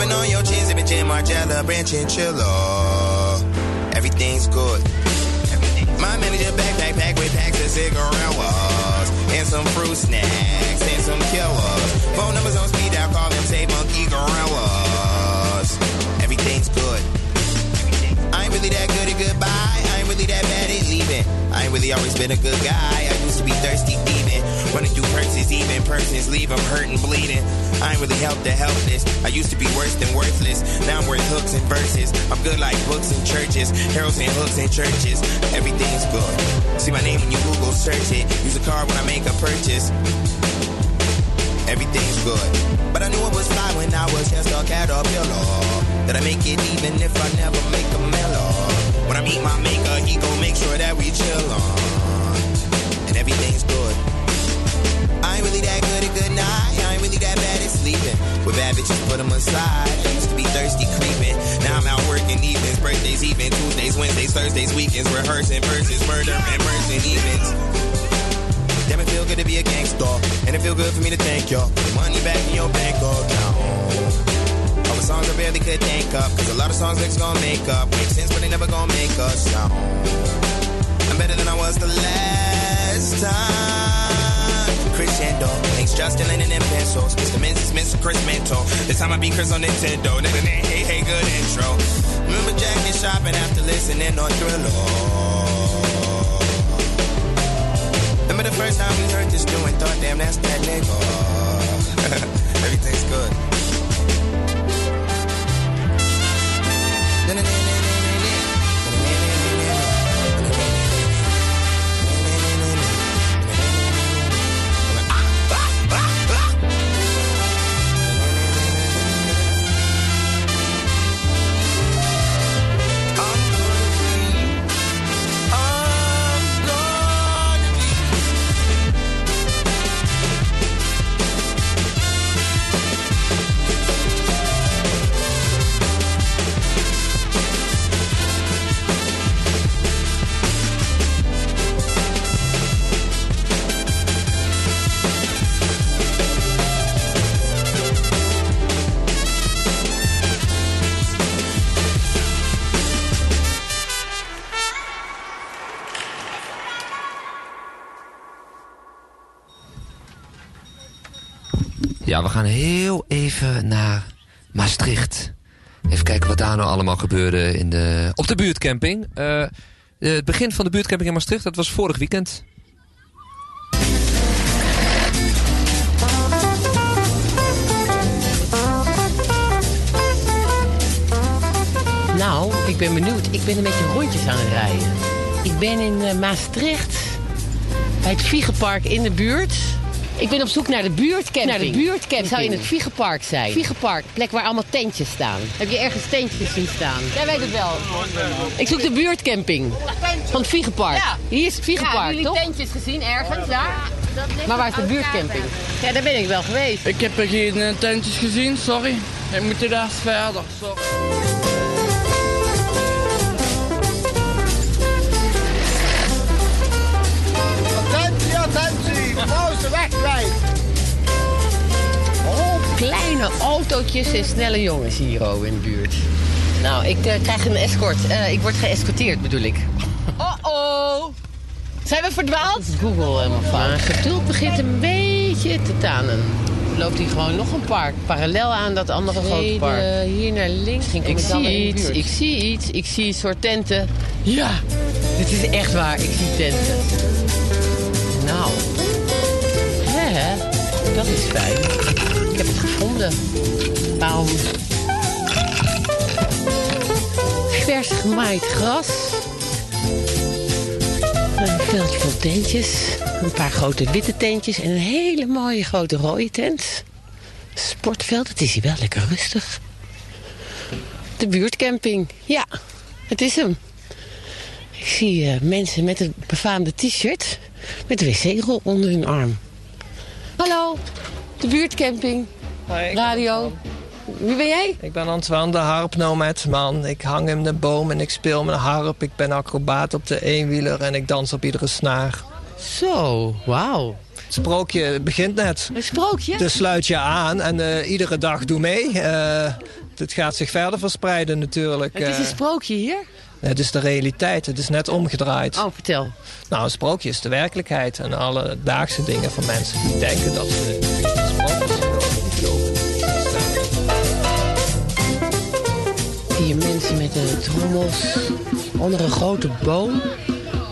Rubbing on your chin, sipping Jim Margella, branch and chiller. Everything's good. My manager backpack packed with packs of cigarillos and some fruit snacks and some killers. Phone numbers on speed dial, call them say monkey gorillas. Everything's good. I ain't really that good I really always been a good guy. I used to be thirsty, thieving. Running through purses, even persons leave them hurting, bleeding. I ain't really helped the helpless. I used to be worse than worthless. Now I'm worth hooks and verses. I'm good like books and churches, heralds and hooks and churches. Everything's good. See my name when you Google search it. Use a card when I make a purchase. Everything's good. But I knew it was fly when I was just a caterpillar. That I make it even if I never make a mellow. When I meet my maker, he gon' make sure that we chill on. And everything's good. I ain't really that good at good night. I ain't really that bad at sleeping. With bad bitches, put them aside. I used to be thirsty creeping. Now I'm out working evenings, birthdays, even Tuesdays, Wednesdays, Thursdays, weekends, rehearsing verses, murder and mercy evenings. Damn, it feel good to be a gangster. And it feel good for me to thank y'all. Money back in your bank account. Songs I barely could think up. Cause a lot of songs niggas gonna make up. Make sense, but they never gonna make us sound. I'm better than I was the last time. Crescendo, thanks Justin Lennon and pencils. Mr. Menzies, Mr. Chris Mento. This time I beat Chris on Nintendo. Nah, nah, hey, hey, good intro. Remember Jackie shopping after listening on Thriller. Remember the first time we heard this doing, thought, damn, that's that nigga. (laughs) Everything's good. Ja, we gaan heel even naar Maastricht. Even kijken wat daar nou allemaal gebeurde in de, op de buurtcamping. Eh, het begin van de buurtcamping in Maastricht, dat was vorig weekend. Nou, ik ben benieuwd. Ik ben een beetje rondjes aan het rijden. Ik ben in eh, Maastricht, bij het Viegenpark in de buurt. Ik ben op zoek naar de buurtcamping. Naar de buurtcamping. Zou in het Viegenpark zijn. Viegenpark, plek waar allemaal tentjes staan. Heb je ergens tentjes zien staan? Jij weet het wel. Ik zoek de buurtcamping van het Viegenpark. Ja. Hier is het Viegenpark, Ja, toch? jullie tentjes gezien ergens daar? Maar waar is de buurtcamping? Ja, daar ben ik wel geweest. Ik heb er geen eh, tentjes gezien, sorry. Ik moet er eens verder, sorry. Kleine autootjes en snelle jongens hier oh, in de buurt. Nou, ik eh, krijg een escort. Eh, ik word geëscorteerd, bedoel ik. (laughs) Oh-oh! Zijn we verdwaald? Google helemaal van. Geduld begint een beetje je, Titanen? Loopt hier gewoon nog een park, parallel aan dat andere grote park? hier naar links. Ging Ik ik zie iets, ik zie iets. Ik zie een soort tenten. Ja, dit is echt waar. Ik zie tenten. Nou, dat is fijn. Ik heb het gevonden. Waarom? Vers gemaaid gras. Een veldje vol tentjes. Een paar grote witte tentjes en een hele mooie grote rode tent. Sportveld, het is hier wel lekker rustig. De buurtcamping, ja, het is hem. Ik zie eh, mensen met een befaamde t-shirt met een wc-rol onder hun arm. Hallo, de buurtcamping, radio. Wie ben jij? Ik ben Antoine, de harpnomad man. Ik hang in de boom en ik speel mijn harp. Ik ben acrobaat op de eenwieler en ik dans op iedere snaar. Zo, wauw. Het sprookje begint net. Een sprookje? Dus sluit je aan en eh, iedere dag doe mee. Eh, het gaat zich verder verspreiden natuurlijk. Het is een Eh, sprookje hier. Het is de realiteit, het is net omgedraaid. Oh, vertel. Nou, een sprookje is de werkelijkheid. En alle dagse dingen van mensen die denken dat ze sprookjes geloven. Zie je mensen met een trommels onder een grote boom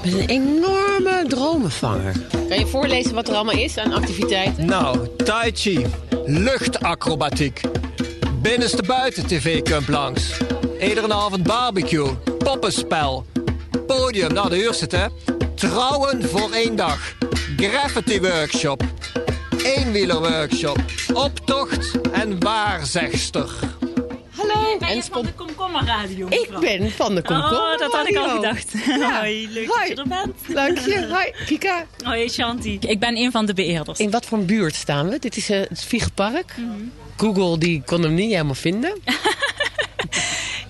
met een enorme dromenvanger. Kan je voorlezen wat er allemaal is aan activiteiten? Nou, tai chi, luchtacrobatiek, binnenste buiten tv komt langs. Iedere avond barbecue, poppenspel, podium, nou de huur zit hè. Trouwen voor één dag, graffiti workshop, eenwieler workshop, optocht en waarzegster. Hallo. Ben je van de Komkommerradio? Ik ben van de Komkommer Oh, dat had ik al gedacht. Ja. (laughs) Hoi, leuk Hoi. dat je er bent. Dank je. (laughs) Hoi, Kika. Hoi, Shanti. Ik ben een van de beheerders. In wat voor een buurt staan we? Dit is eh, het Viegenpark. Google die kon hem niet helemaal vinden. (laughs)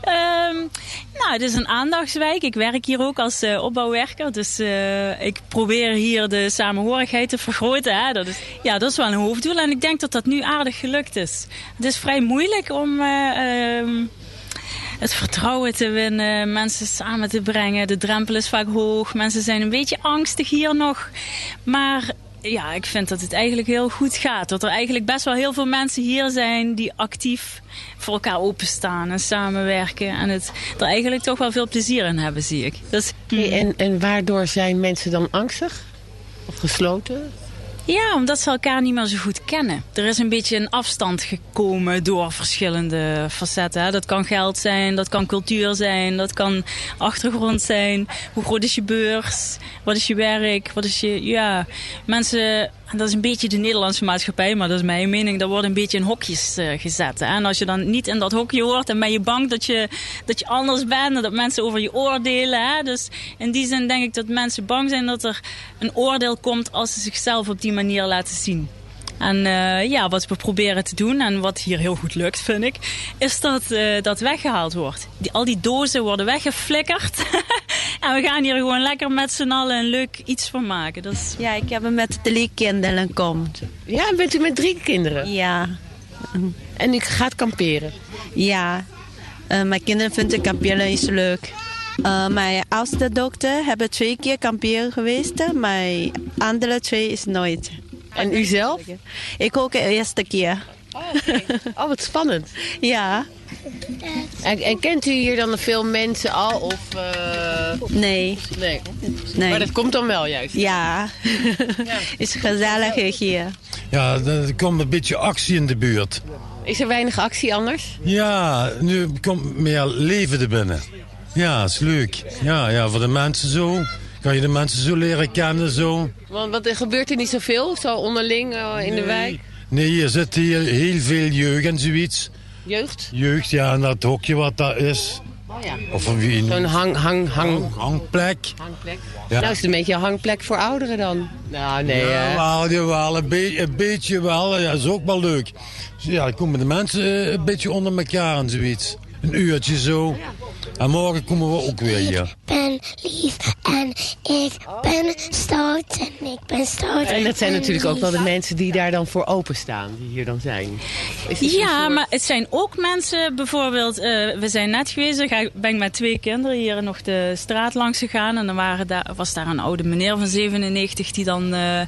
Ehm, nou, het is een aandachtswijk. Ik werk hier ook als eh, opbouwwerker. Dus eh, ik probeer hier de samenhorigheid te vergroten. Hè. Dat, is, ja, dat is wel een hoofddoel. En ik denk dat dat nu aardig gelukt is. Het is vrij moeilijk om... eh, ehm, het vertrouwen te winnen, mensen samen te brengen. De drempel is vaak hoog. Mensen zijn een beetje angstig hier nog. Maar ja, ik vind dat het eigenlijk heel goed gaat. Dat er eigenlijk best wel heel veel mensen hier zijn die actief voor elkaar openstaan en samenwerken. En het er eigenlijk toch wel veel plezier in hebben, zie ik. Dus, Hey, en, en waardoor zijn mensen dan angstig? Of gesloten? Ja, omdat ze elkaar niet meer zo goed kennen. Er is een beetje een afstand gekomen door verschillende facetten. Dat kan geld zijn, dat kan cultuur zijn, dat kan achtergrond zijn. Hoe groot is je beurs? Wat is je werk? Wat is je... Ja, mensen... Dat is een beetje de Nederlandse maatschappij, maar dat is mijn mening. Daar wordt een beetje in hokjes eh, gezet. Hè. En als je dan niet in dat hokje hoort, dan ben je bang dat je, dat je anders bent. En dat mensen over je oordelen. Hè. Dus in die zin denk ik dat mensen bang zijn dat er een oordeel komt als ze zichzelf op die manier laten zien. En eh, ja, wat we proberen te doen en wat hier heel goed lukt, vind ik, is dat eh, dat weggehaald wordt. Die, al die dozen worden weggeflikkerd. (laughs) en we gaan hier gewoon lekker met z'n allen een leuk iets van maken. Dat is... Ja, ik heb hem met drie kinderen komt. Ja, bent u met drie kinderen? Ja. En u gaat kamperen? Ja. Eh, mijn kinderen vinden kamperen is leuk. Eh, mijn oudste dochter hebben twee keer kamperen geweest. Mijn andere twee is nooit. En u zelf? Ik ook de eerste keer. Oh, wat spannend. (laughs) Ja. En, en kent u hier dan veel mensen al? Of, eh, Nee. nee. Nee. Maar dat komt dan wel juist? Ja. (laughs) (laughs) is gezellig hier. Ja, er komt een beetje actie in de buurt. Is er weinig actie anders? Ja, nu komt meer leven er binnen. Ja, is leuk. Ja, ja, voor de mensen zo. Kan je de mensen zo leren kennen zo. Want wat, er gebeurt er niet zoveel, zo onderling eh, in de wijk? Nee, hier zit hier heel veel jeugd en zoiets. Jeugd? Jeugd, ja, en dat hokje wat dat is. Oh ja. Of een Zo'n hang, hang, hang, hangplek. hangplek. Ja. Nou is het een beetje een hangplek voor ouderen dan. Nou, nee. ja, hè. wel, jawel, een, be- een beetje wel. Ja, is ook wel leuk. Dus ja, dan komen de mensen eh, een beetje onder elkaar en zoiets. Een uurtje zo. En morgen komen we ook weer hier. ben lief en ik ben stout en ik ben stout. En dat zijn natuurlijk ook wel de mensen die daar dan voor openstaan, die hier dan zijn. Is het Ja, soort- maar het zijn ook mensen, bijvoorbeeld, eh, we zijn net geweest, ik ga- ben ik met twee kinderen hier nog de straat langs gegaan. En dan waren daar, was daar een oude meneer van 97 die dan eh,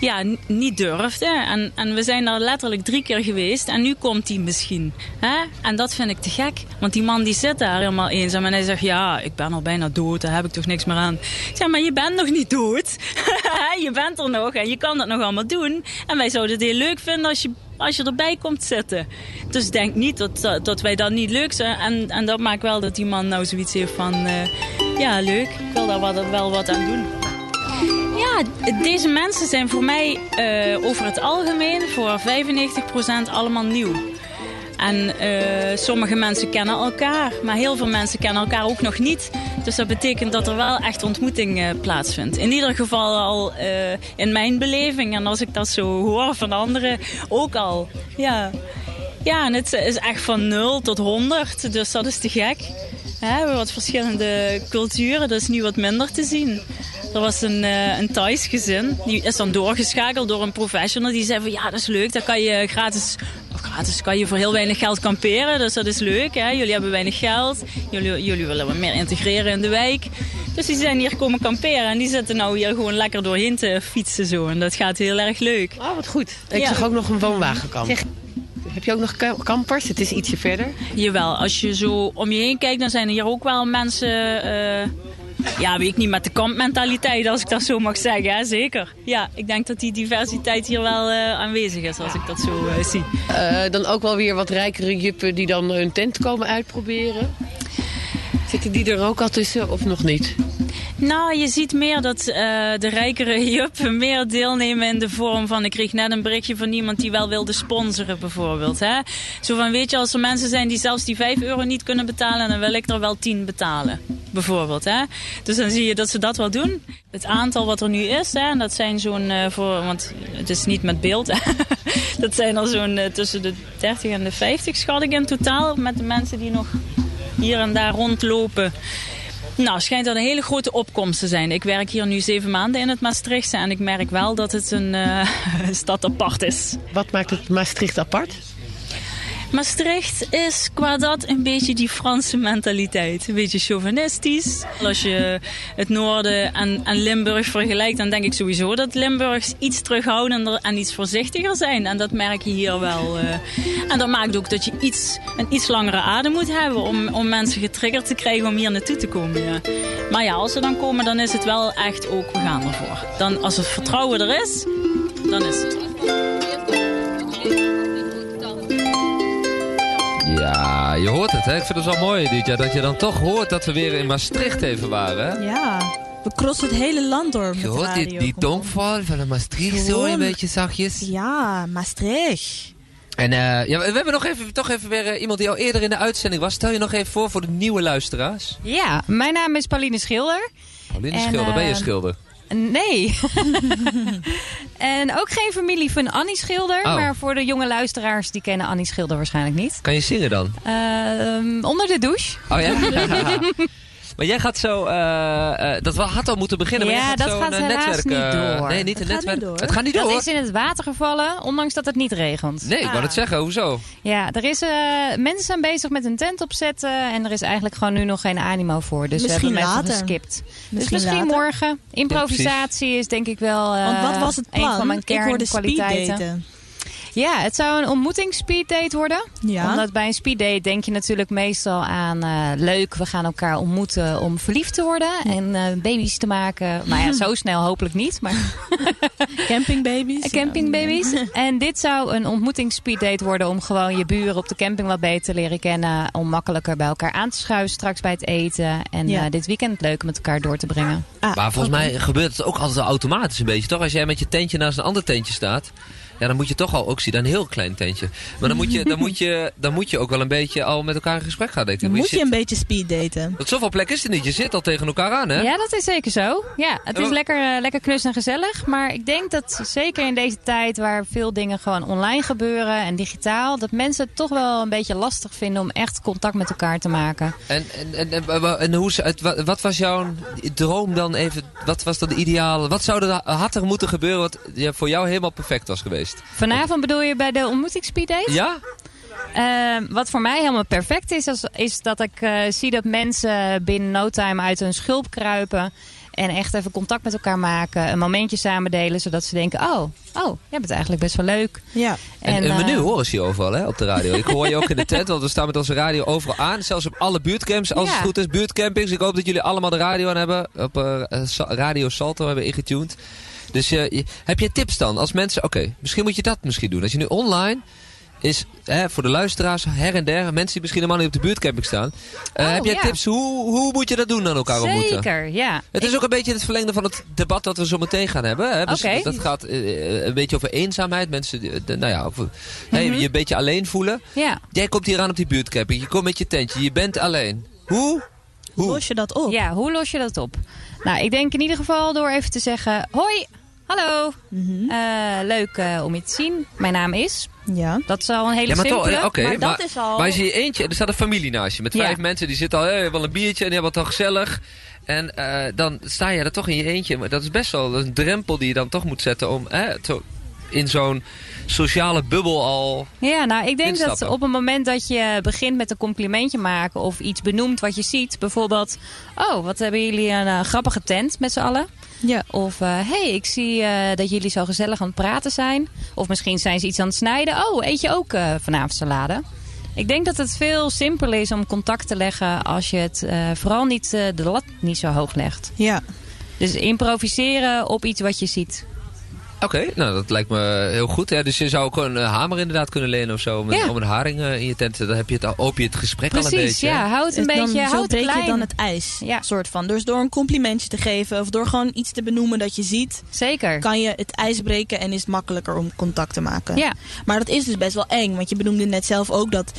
ja, niet durfde. En, en we zijn daar letterlijk drie keer geweest. En nu komt hij misschien. Hè? En dat vind ik te gek. Want die man die zit daar helemaal eenzaam. En hij zegt, ja, ik ben al bijna dood. Daar heb ik toch niks meer aan. Ik zeg, maar je bent nog niet dood. (laughs) je bent er nog en je kan dat nog allemaal doen. En wij zouden het heel leuk vinden als je als je erbij komt zitten. Dus denk niet dat, dat, wij dat niet leuk zijn. En, en dat maakt wel dat die man nou zoiets heeft van... eh, ja, leuk, ik wil daar wel wat aan doen. Ja, deze mensen zijn voor mij eh, over het algemeen voor 95% allemaal nieuw. En eh, sommige mensen kennen elkaar, maar heel veel mensen kennen elkaar ook nog niet. Dus dat betekent dat er wel echt ontmoeting eh, plaatsvindt. In ieder geval al in mijn beleving en als ik dat zo hoor van anderen ook al. Ja, ja en het is echt van 0 tot 100, dus dat is te gek. We hebben wat verschillende culturen, dat is nu wat minder te zien. Er was een, eh, een Thais gezin, die is dan doorgeschakeld door een professional. Die zei van ja, dat is leuk, dan kan je gratis, of gratis kan je voor heel weinig geld kamperen. Dus dat is leuk, hè? jullie hebben weinig geld, jullie, jullie willen wat meer integreren in de wijk. Dus die zijn hier komen kamperen en die zitten nou hier gewoon lekker doorheen te fietsen zo. En dat gaat heel erg leuk. Oh, wat goed. Ik Ja. zag ook nog een woonwagenkamp. Zeg- Heb je ook nog ka- kampers? Het is ietsje verder. Jawel, als je zo om je heen kijkt, dan zijn er hier ook wel mensen... eh, ja, weet ik niet, met de kampmentaliteit, als ik dat zo mag zeggen. Hè? Zeker. Ja, ik denk dat die diversiteit hier wel eh, aanwezig is, als ik dat zo eh, zie. Eh, dan ook wel weer wat rijkere juppen die dan hun tent komen uitproberen. Zitten die er ook al tussen of nog niet? Nou, je ziet meer dat eh, de rijkere (laughs) juppen meer deelnemen in de vorm van... ik kreeg net een berichtje van iemand die wel wilde sponsoren bijvoorbeeld. Hè? Zo van, weet je, als er mensen zijn die zelfs die 5 euro niet kunnen betalen... dan wil ik er wel 10 betalen, bijvoorbeeld. Hè? Dus dan zie je dat ze dat wel doen. Het aantal wat er nu is, hè, en dat zijn zo'n... eh, voor, want het is niet met beeld, (laughs) dat zijn er zo'n eh, tussen de 30 en de 50 schat ik in totaal... met de mensen die nog hier en daar rondlopen... Nou, schijnt dat een hele grote opkomst te zijn. Ik werk hier nu zeven maanden in het Maastrichtse en ik merk wel dat het een eh, (laughs) stad apart is. Wat maakt het Maastricht apart? Maastricht is qua dat een beetje die Franse mentaliteit. Een beetje chauvinistisch. Als je het noorden en, en Limburg vergelijkt, dan denk ik sowieso dat Limburgs iets terughoudender en iets voorzichtiger zijn. En dat merk je hier wel. eh. En dat maakt ook dat je iets, een iets langere adem moet hebben om, om mensen getriggerd te krijgen om hier naartoe te komen. Ja. Maar ja, als ze dan komen, dan is het wel echt ook, we gaan ervoor. Dan, als het vertrouwen er is, dan is het. Je hoort het, hè? Ik vind het wel mooi, Dietja, dat je dan toch hoort dat we weer in Maastricht even waren, hè? Ja, we crossen het hele land door met Je hoort die, radio. die tongval van de Maastricht zo een beetje zachtjes. Ja, Maastricht. En eh, ja, we hebben nog even, toch even weer eh, iemand die al eerder in de uitzending was. Stel je nog even voor voor de nieuwe luisteraars. Ja, mijn naam is Pauline Schilder. Pauline En, Schilder, ben je eh, schilder? Nee. (laughs) en ook geen familie van Annie Schilder. Oh. Maar voor de jonge luisteraars, die kennen Annie Schilder waarschijnlijk niet. Kan je zingen dan? Ehm, onder de douche. Oh ja? (laughs) maar jij gaat zo, eh, eh, dat wel- had al moeten beginnen, maar Ja, jij gaat dat zo gaat een eh, helaas netwerk... niet door. Nee, niet een Het gaat netwerk. niet door. Het gaat niet door? Dat is in het water gevallen, ondanks dat het niet regent. Nee, ik wou het zeggen, hoezo? Ja, er is, eh, mensen zijn bezig met een tent opzetten en er is eigenlijk gewoon nu nog geen animo voor. Dus Misschien we hebben mensen later. geskipt. dus Misschien misschien later. morgen. Improvisatie is denk ik wel eh, Want wat was het een plan? van mijn Ik hoorde kernkwaliteiten. Ja, het zou een ontmoetingsspeeddate worden. Ja. Omdat bij een speeddate denk je natuurlijk meestal aan eh, leuk, we gaan elkaar ontmoeten om verliefd te worden en eh, baby's te maken. Maar ja, (laughs) zo snel hopelijk niet. Maar (laughs) Campingbaby's. campingbaby's. (laughs) En dit zou een ontmoetingsspeeddate worden om gewoon je buren op de camping wat beter te leren kennen. Om makkelijker bij elkaar aan te schuiven straks bij het eten. En Ja. eh, dit weekend leuk met elkaar door te brengen. maar volgens mij gebeurt het ook altijd al automatisch een beetje, toch? Als jij met je tentje naast een ander tentje staat... Ja, dan moet je toch al ook zien, een heel klein tentje. Maar dan moet je, dan moet je, dan moet je ook wel een beetje al met elkaar in gesprek gaan. Dan moet je een beetje speeddaten. Want zoveel plek is er niet. Je zit al tegen elkaar aan, hè? Ja, dat is zeker zo. Ja, het is wat- lekker, eh, lekker knus en gezellig. Maar ik denk dat zeker in deze tijd waar veel dingen gewoon online gebeuren en digitaal, dat mensen het toch wel een beetje lastig vinden om echt contact met elkaar te maken. En, en, en, en, hoe, wat was jouw droom dan even? Wat was dan de ideale? Wat zou er, had er moeten gebeuren wat voor jou helemaal perfect was geweest? Vanavond bedoel je bij de ontmoetingsspeeddate? Ja? Ehm, wat voor mij helemaal perfect is, is, is dat ik eh, zie dat mensen binnen no time uit hun schulp kruipen. En echt even contact met elkaar maken. Een momentje samen delen. Zodat ze denken, oh, oh, jij bent eigenlijk best wel leuk. Ja. En, en, eh, nu horen ze je overal hè, op de radio. Ik hoor je ook in de tent, want we staan met onze radio overal aan. Zelfs op alle buurtcamps, als Ja. het goed is. Buurtcampings. Ik hoop dat jullie allemaal de radio aan hebben. Op eh, eh, Radio Salto hebben ingetuned. Dus eh, je- heb je tips dan? Als mensen, oké, misschien moet je dat misschien doen. Als je nu online is, hè, voor de luisteraars, her en der, mensen die misschien helemaal niet op de buurtcamping staan. eh, Oh, heb jij ja. tips? Hoe, hoe moet je dat doen dan elkaar ontmoeten? Zeker, ja. Het is ook een beetje het verlengde van het debat dat we zo meteen gaan hebben. Hè? Dus Oké. Dat gaat eh, een beetje over eenzaamheid. Mensen, die, de- nou ja, over, hè, Mhm. je een beetje alleen voelen. Ja. Jij komt hier aan op die buurtcamping. Je komt met je tentje. Je bent alleen. Hoe? Hoe los je dat op? Ja, hoe los je dat op? Nou, ik denk in ieder geval door even te zeggen... Hoi, hallo. Mhm. Eh, leuk eh, om je te zien. Mijn naam is... Ja. Dat is al een hele Ja, maar toch, simpele. eh, oké. maar dat maar, is al... maar je je eentje, er staat een familie naast je met Ja. vijf mensen. Die zitten al, hey, wel een biertje en die hebben het al gezellig. En eh, dan sta je er toch in je eentje. Maar dat is best wel een drempel die je dan toch moet zetten om hè, zo in zo'n sociale bubbel al... Ja, nou, ik denk instappen. dat op het moment dat je begint met een complimentje maken of iets benoemt wat je ziet, bijvoorbeeld, oh, wat hebben jullie een eh, grappige tent met z'n allen? Ja. Of, hé, hey, ik zie eh, dat jullie zo gezellig aan het praten zijn. Of misschien zijn ze iets aan het snijden. Oh, eet je ook eh, vanavond salade? Ik denk dat het veel simpeler is om contact te leggen als je het eh, vooral niet eh, de lat niet zo hoog legt. Ja. Dus improviseren op iets wat je ziet. Oké, nou dat lijkt me heel goed. Hè? Dus je zou ook een eh, hamer inderdaad kunnen lenen of zo. Om, een- Ja. om een haring eh, in je tent te Dan heb je het, al- open je het gesprek al een Precies, beetje. ja. Houd een Dus dan- beetje, zo houd breek klein. je dan het ijs, soort van. Dus door een complimentje te geven of door gewoon iets te benoemen dat je ziet, Zeker. kan je het ijs breken en is het makkelijker om contact te maken. Ja. Maar dat is dus best wel eng, want je benoemde net zelf ook dat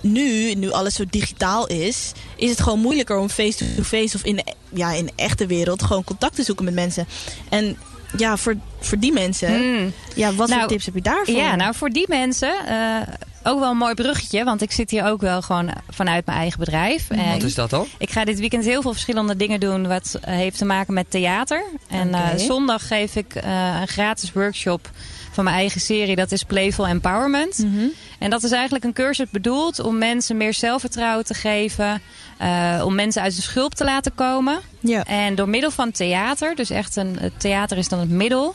nu, nu alles zo digitaal is, is het gewoon moeilijker om face-to-face of in de, ja, in de echte wereld gewoon contact te zoeken met mensen. En ja, voor, voor die mensen, Hmm. ja, wat Nou, voor tips heb je daarvoor? Ja, nou voor die mensen eh, ook wel een mooi bruggetje. Want ik zit hier ook wel gewoon vanuit mijn eigen bedrijf. En Wat is dat dan? Ik ga dit weekend heel veel verschillende dingen doen wat heeft te maken met theater. En eh, zondag geef ik eh, een gratis workshop van mijn eigen serie. Dat is Playful Empowerment. Mhm. En dat is eigenlijk een cursus bedoeld om mensen meer zelfvertrouwen te geven. eh, om mensen uit de schulp te laten komen. Ja. En door middel van theater, dus echt een, theater is dan het middel...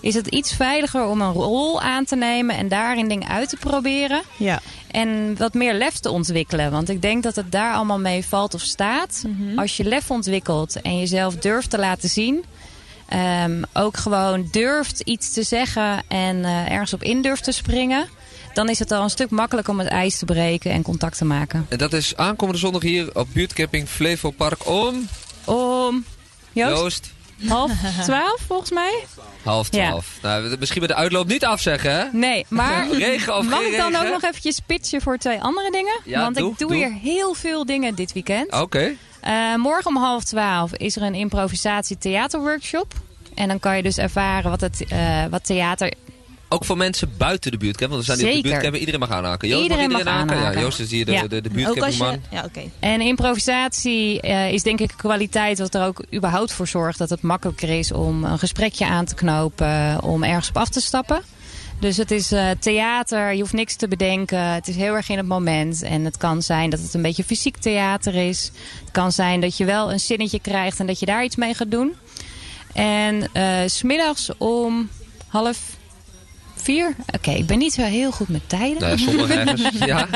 is het iets veiliger om een rol aan te nemen en daarin dingen uit te proberen. Ja. En wat meer lef te ontwikkelen. Want ik denk dat het daar allemaal mee valt of staat. Mhm. Als je lef ontwikkelt en jezelf durft te laten zien... ehm, ook gewoon durft iets te zeggen en eh, ergens op in durft te springen... dan is het al een stuk makkelijker om het ijs te breken en contact te maken. En dat is aankomende zondag hier op buurtcamping Flevo Park om... Om... Joost? Joost, Half twaalf volgens mij? half Ja. twaalf. Nou, misschien met de uitloop niet afzeggen, hè? Nee, maar (laughs) Regen of mag ik dan regen? ook nog eventjes pitchen voor twee andere dingen? Ja, Want doe, ik doe, doe. hier heel veel dingen dit weekend. Oké. Eh, morgen om half twaalf is er een improvisatie theaterworkshop. En dan kan je dus ervaren wat, het, eh, wat theater... Ook voor mensen buiten de buurtcamp, want er zijn die op de buurtcamp. Iedereen mag aanhaken. Joost, Iedereen mag mag iedereen aanhaken? aanhaken. Ja, Joost is hier de, Ja. de, ja, oké. En improvisatie eh, is denk ik een kwaliteit wat er ook überhaupt voor zorgt dat het makkelijker is om een gesprekje aan te knopen, om ergens op af te stappen. Dus het is eh, theater, je hoeft niks te bedenken. Het is heel erg in het moment. En het kan zijn dat het een beetje fysiek theater is. Het kan zijn dat je wel een zinnetje krijgt en dat je daar iets mee gaat doen. En eh, s smiddags om half vier. Oké, ik ben niet zo heel goed met tijden. Nou ergens, (laughs) ja.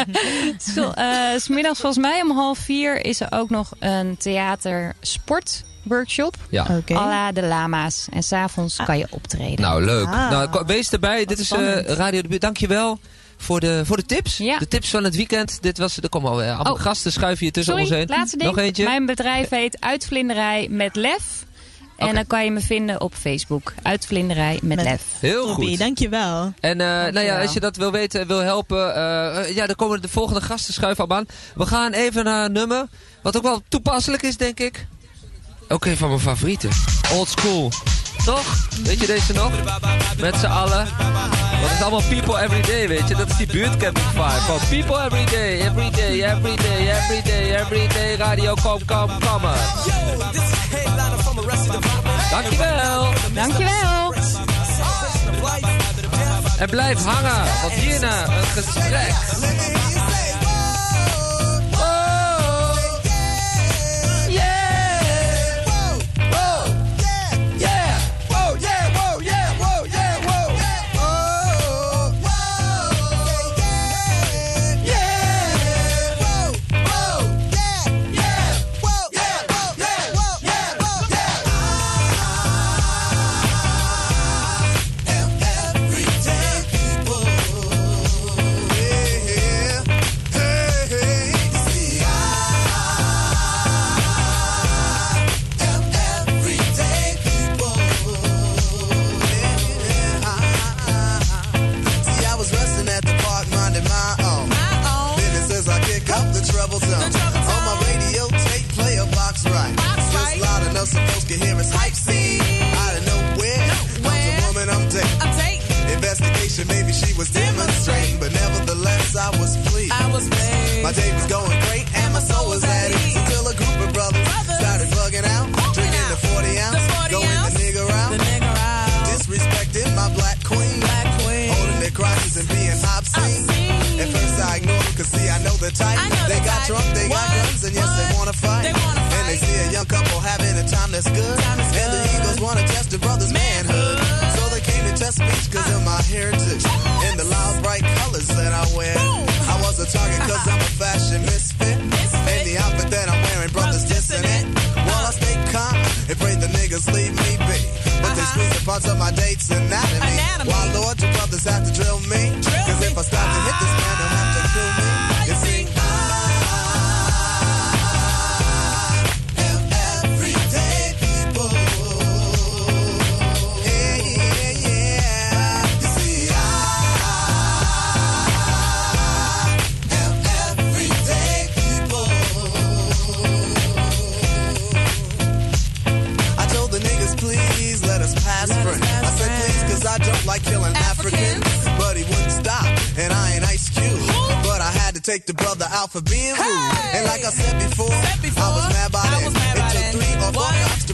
Zo, eh, smiddags volgens mij om half vier is er ook nog een theater-sport workshop. Ja. La de lama's. En s'avonds kan je optreden. Nou, leuk. Ah. nou, wees erbij. Dit is eh. Radio de Buurt. Dankjewel voor de, voor de tips. Ja. De tips van het weekend. Dit was, er komen al eh, allemaal Oh. gasten schuiven hier tussen Sorry, ons heen. laatste ding. Nog eentje. Mijn bedrijf heet Uitvlinderij met Lef. En dan kan je me vinden op Facebook. Uitvlinderij met, Met- Lef. Heel Toppie, goed. dankjewel. En eh, nou ja, als je dat wil weten, wil helpen, eh, eh, ja, dan komen de volgende gasten schuiven al aan. We gaan even naar een nummer, wat ook wel toepasselijk is, denk ik. Ook een van mijn favorieten. Old School. Toch? Weet je deze nog? Met z'n allen. Dat is allemaal people every day, weet je. Dat is die buurtcamping vibe. Van people every day, every day, every day, every day, every day. Radio, kom, kom, kom maar. Dankjewel. Dankjewel. En blijf hangen, want hierna een gesprek. She was demonstrating, but nevertheless I was pleased. I was pleased. My day was going great and my soul was at ease until a group of brothers, started bugging out, drinking the 40 ounce, going the nigga out, disrespecting my black queen, holding their crosses and being obscene. At first I ignored them, cause see I know the type. they got drunk, they got guns, and yes they wanna fight. And they see a young couple having a time that's good. and the egos wanna test the brother's manhood. So cause of my heritage. And the loud bright colors that I wear. I was a target cause I'm a fashion misfit. And the outfit that I'm wearing, brothers dissonant. While I stay calm and pray the niggas leave me be. But they squeeze the parts of my date's anatomy. Why, Lord, you brothers have to drill me? Cause if I start to hit this man, they'll take the brother out for being rude. And like I said before, I was mad by then. It took three or four cops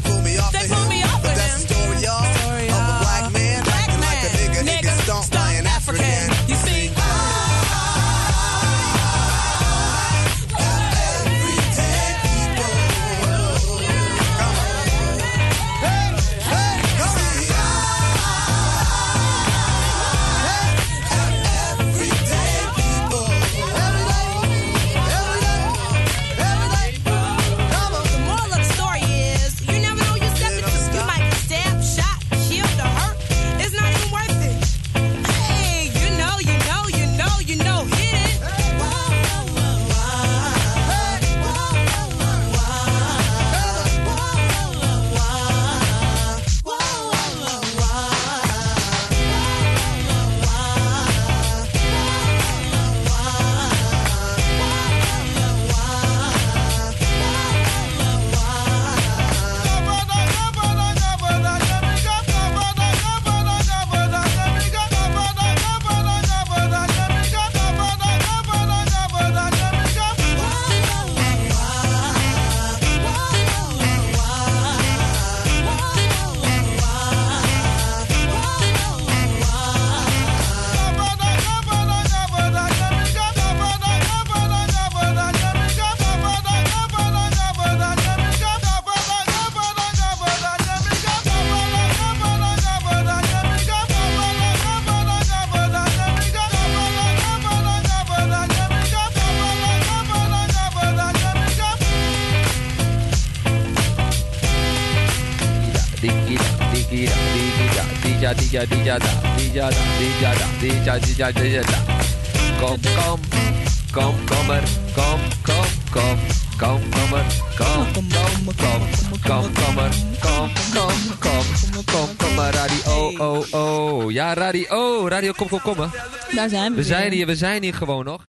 da, dija, da, dija, da, dija, dija, dija, da. Kom, kom, kom, kom er, kom, kom, kom, kom, kom er, kom, kom, kom, kom, kom er, kom, kom, kom, kom, kom maar, radio, oh, oh. Ja, radio, radio, kom, kom, kom. Daar zijn we We zijn hier, we zijn hier gewoon nog.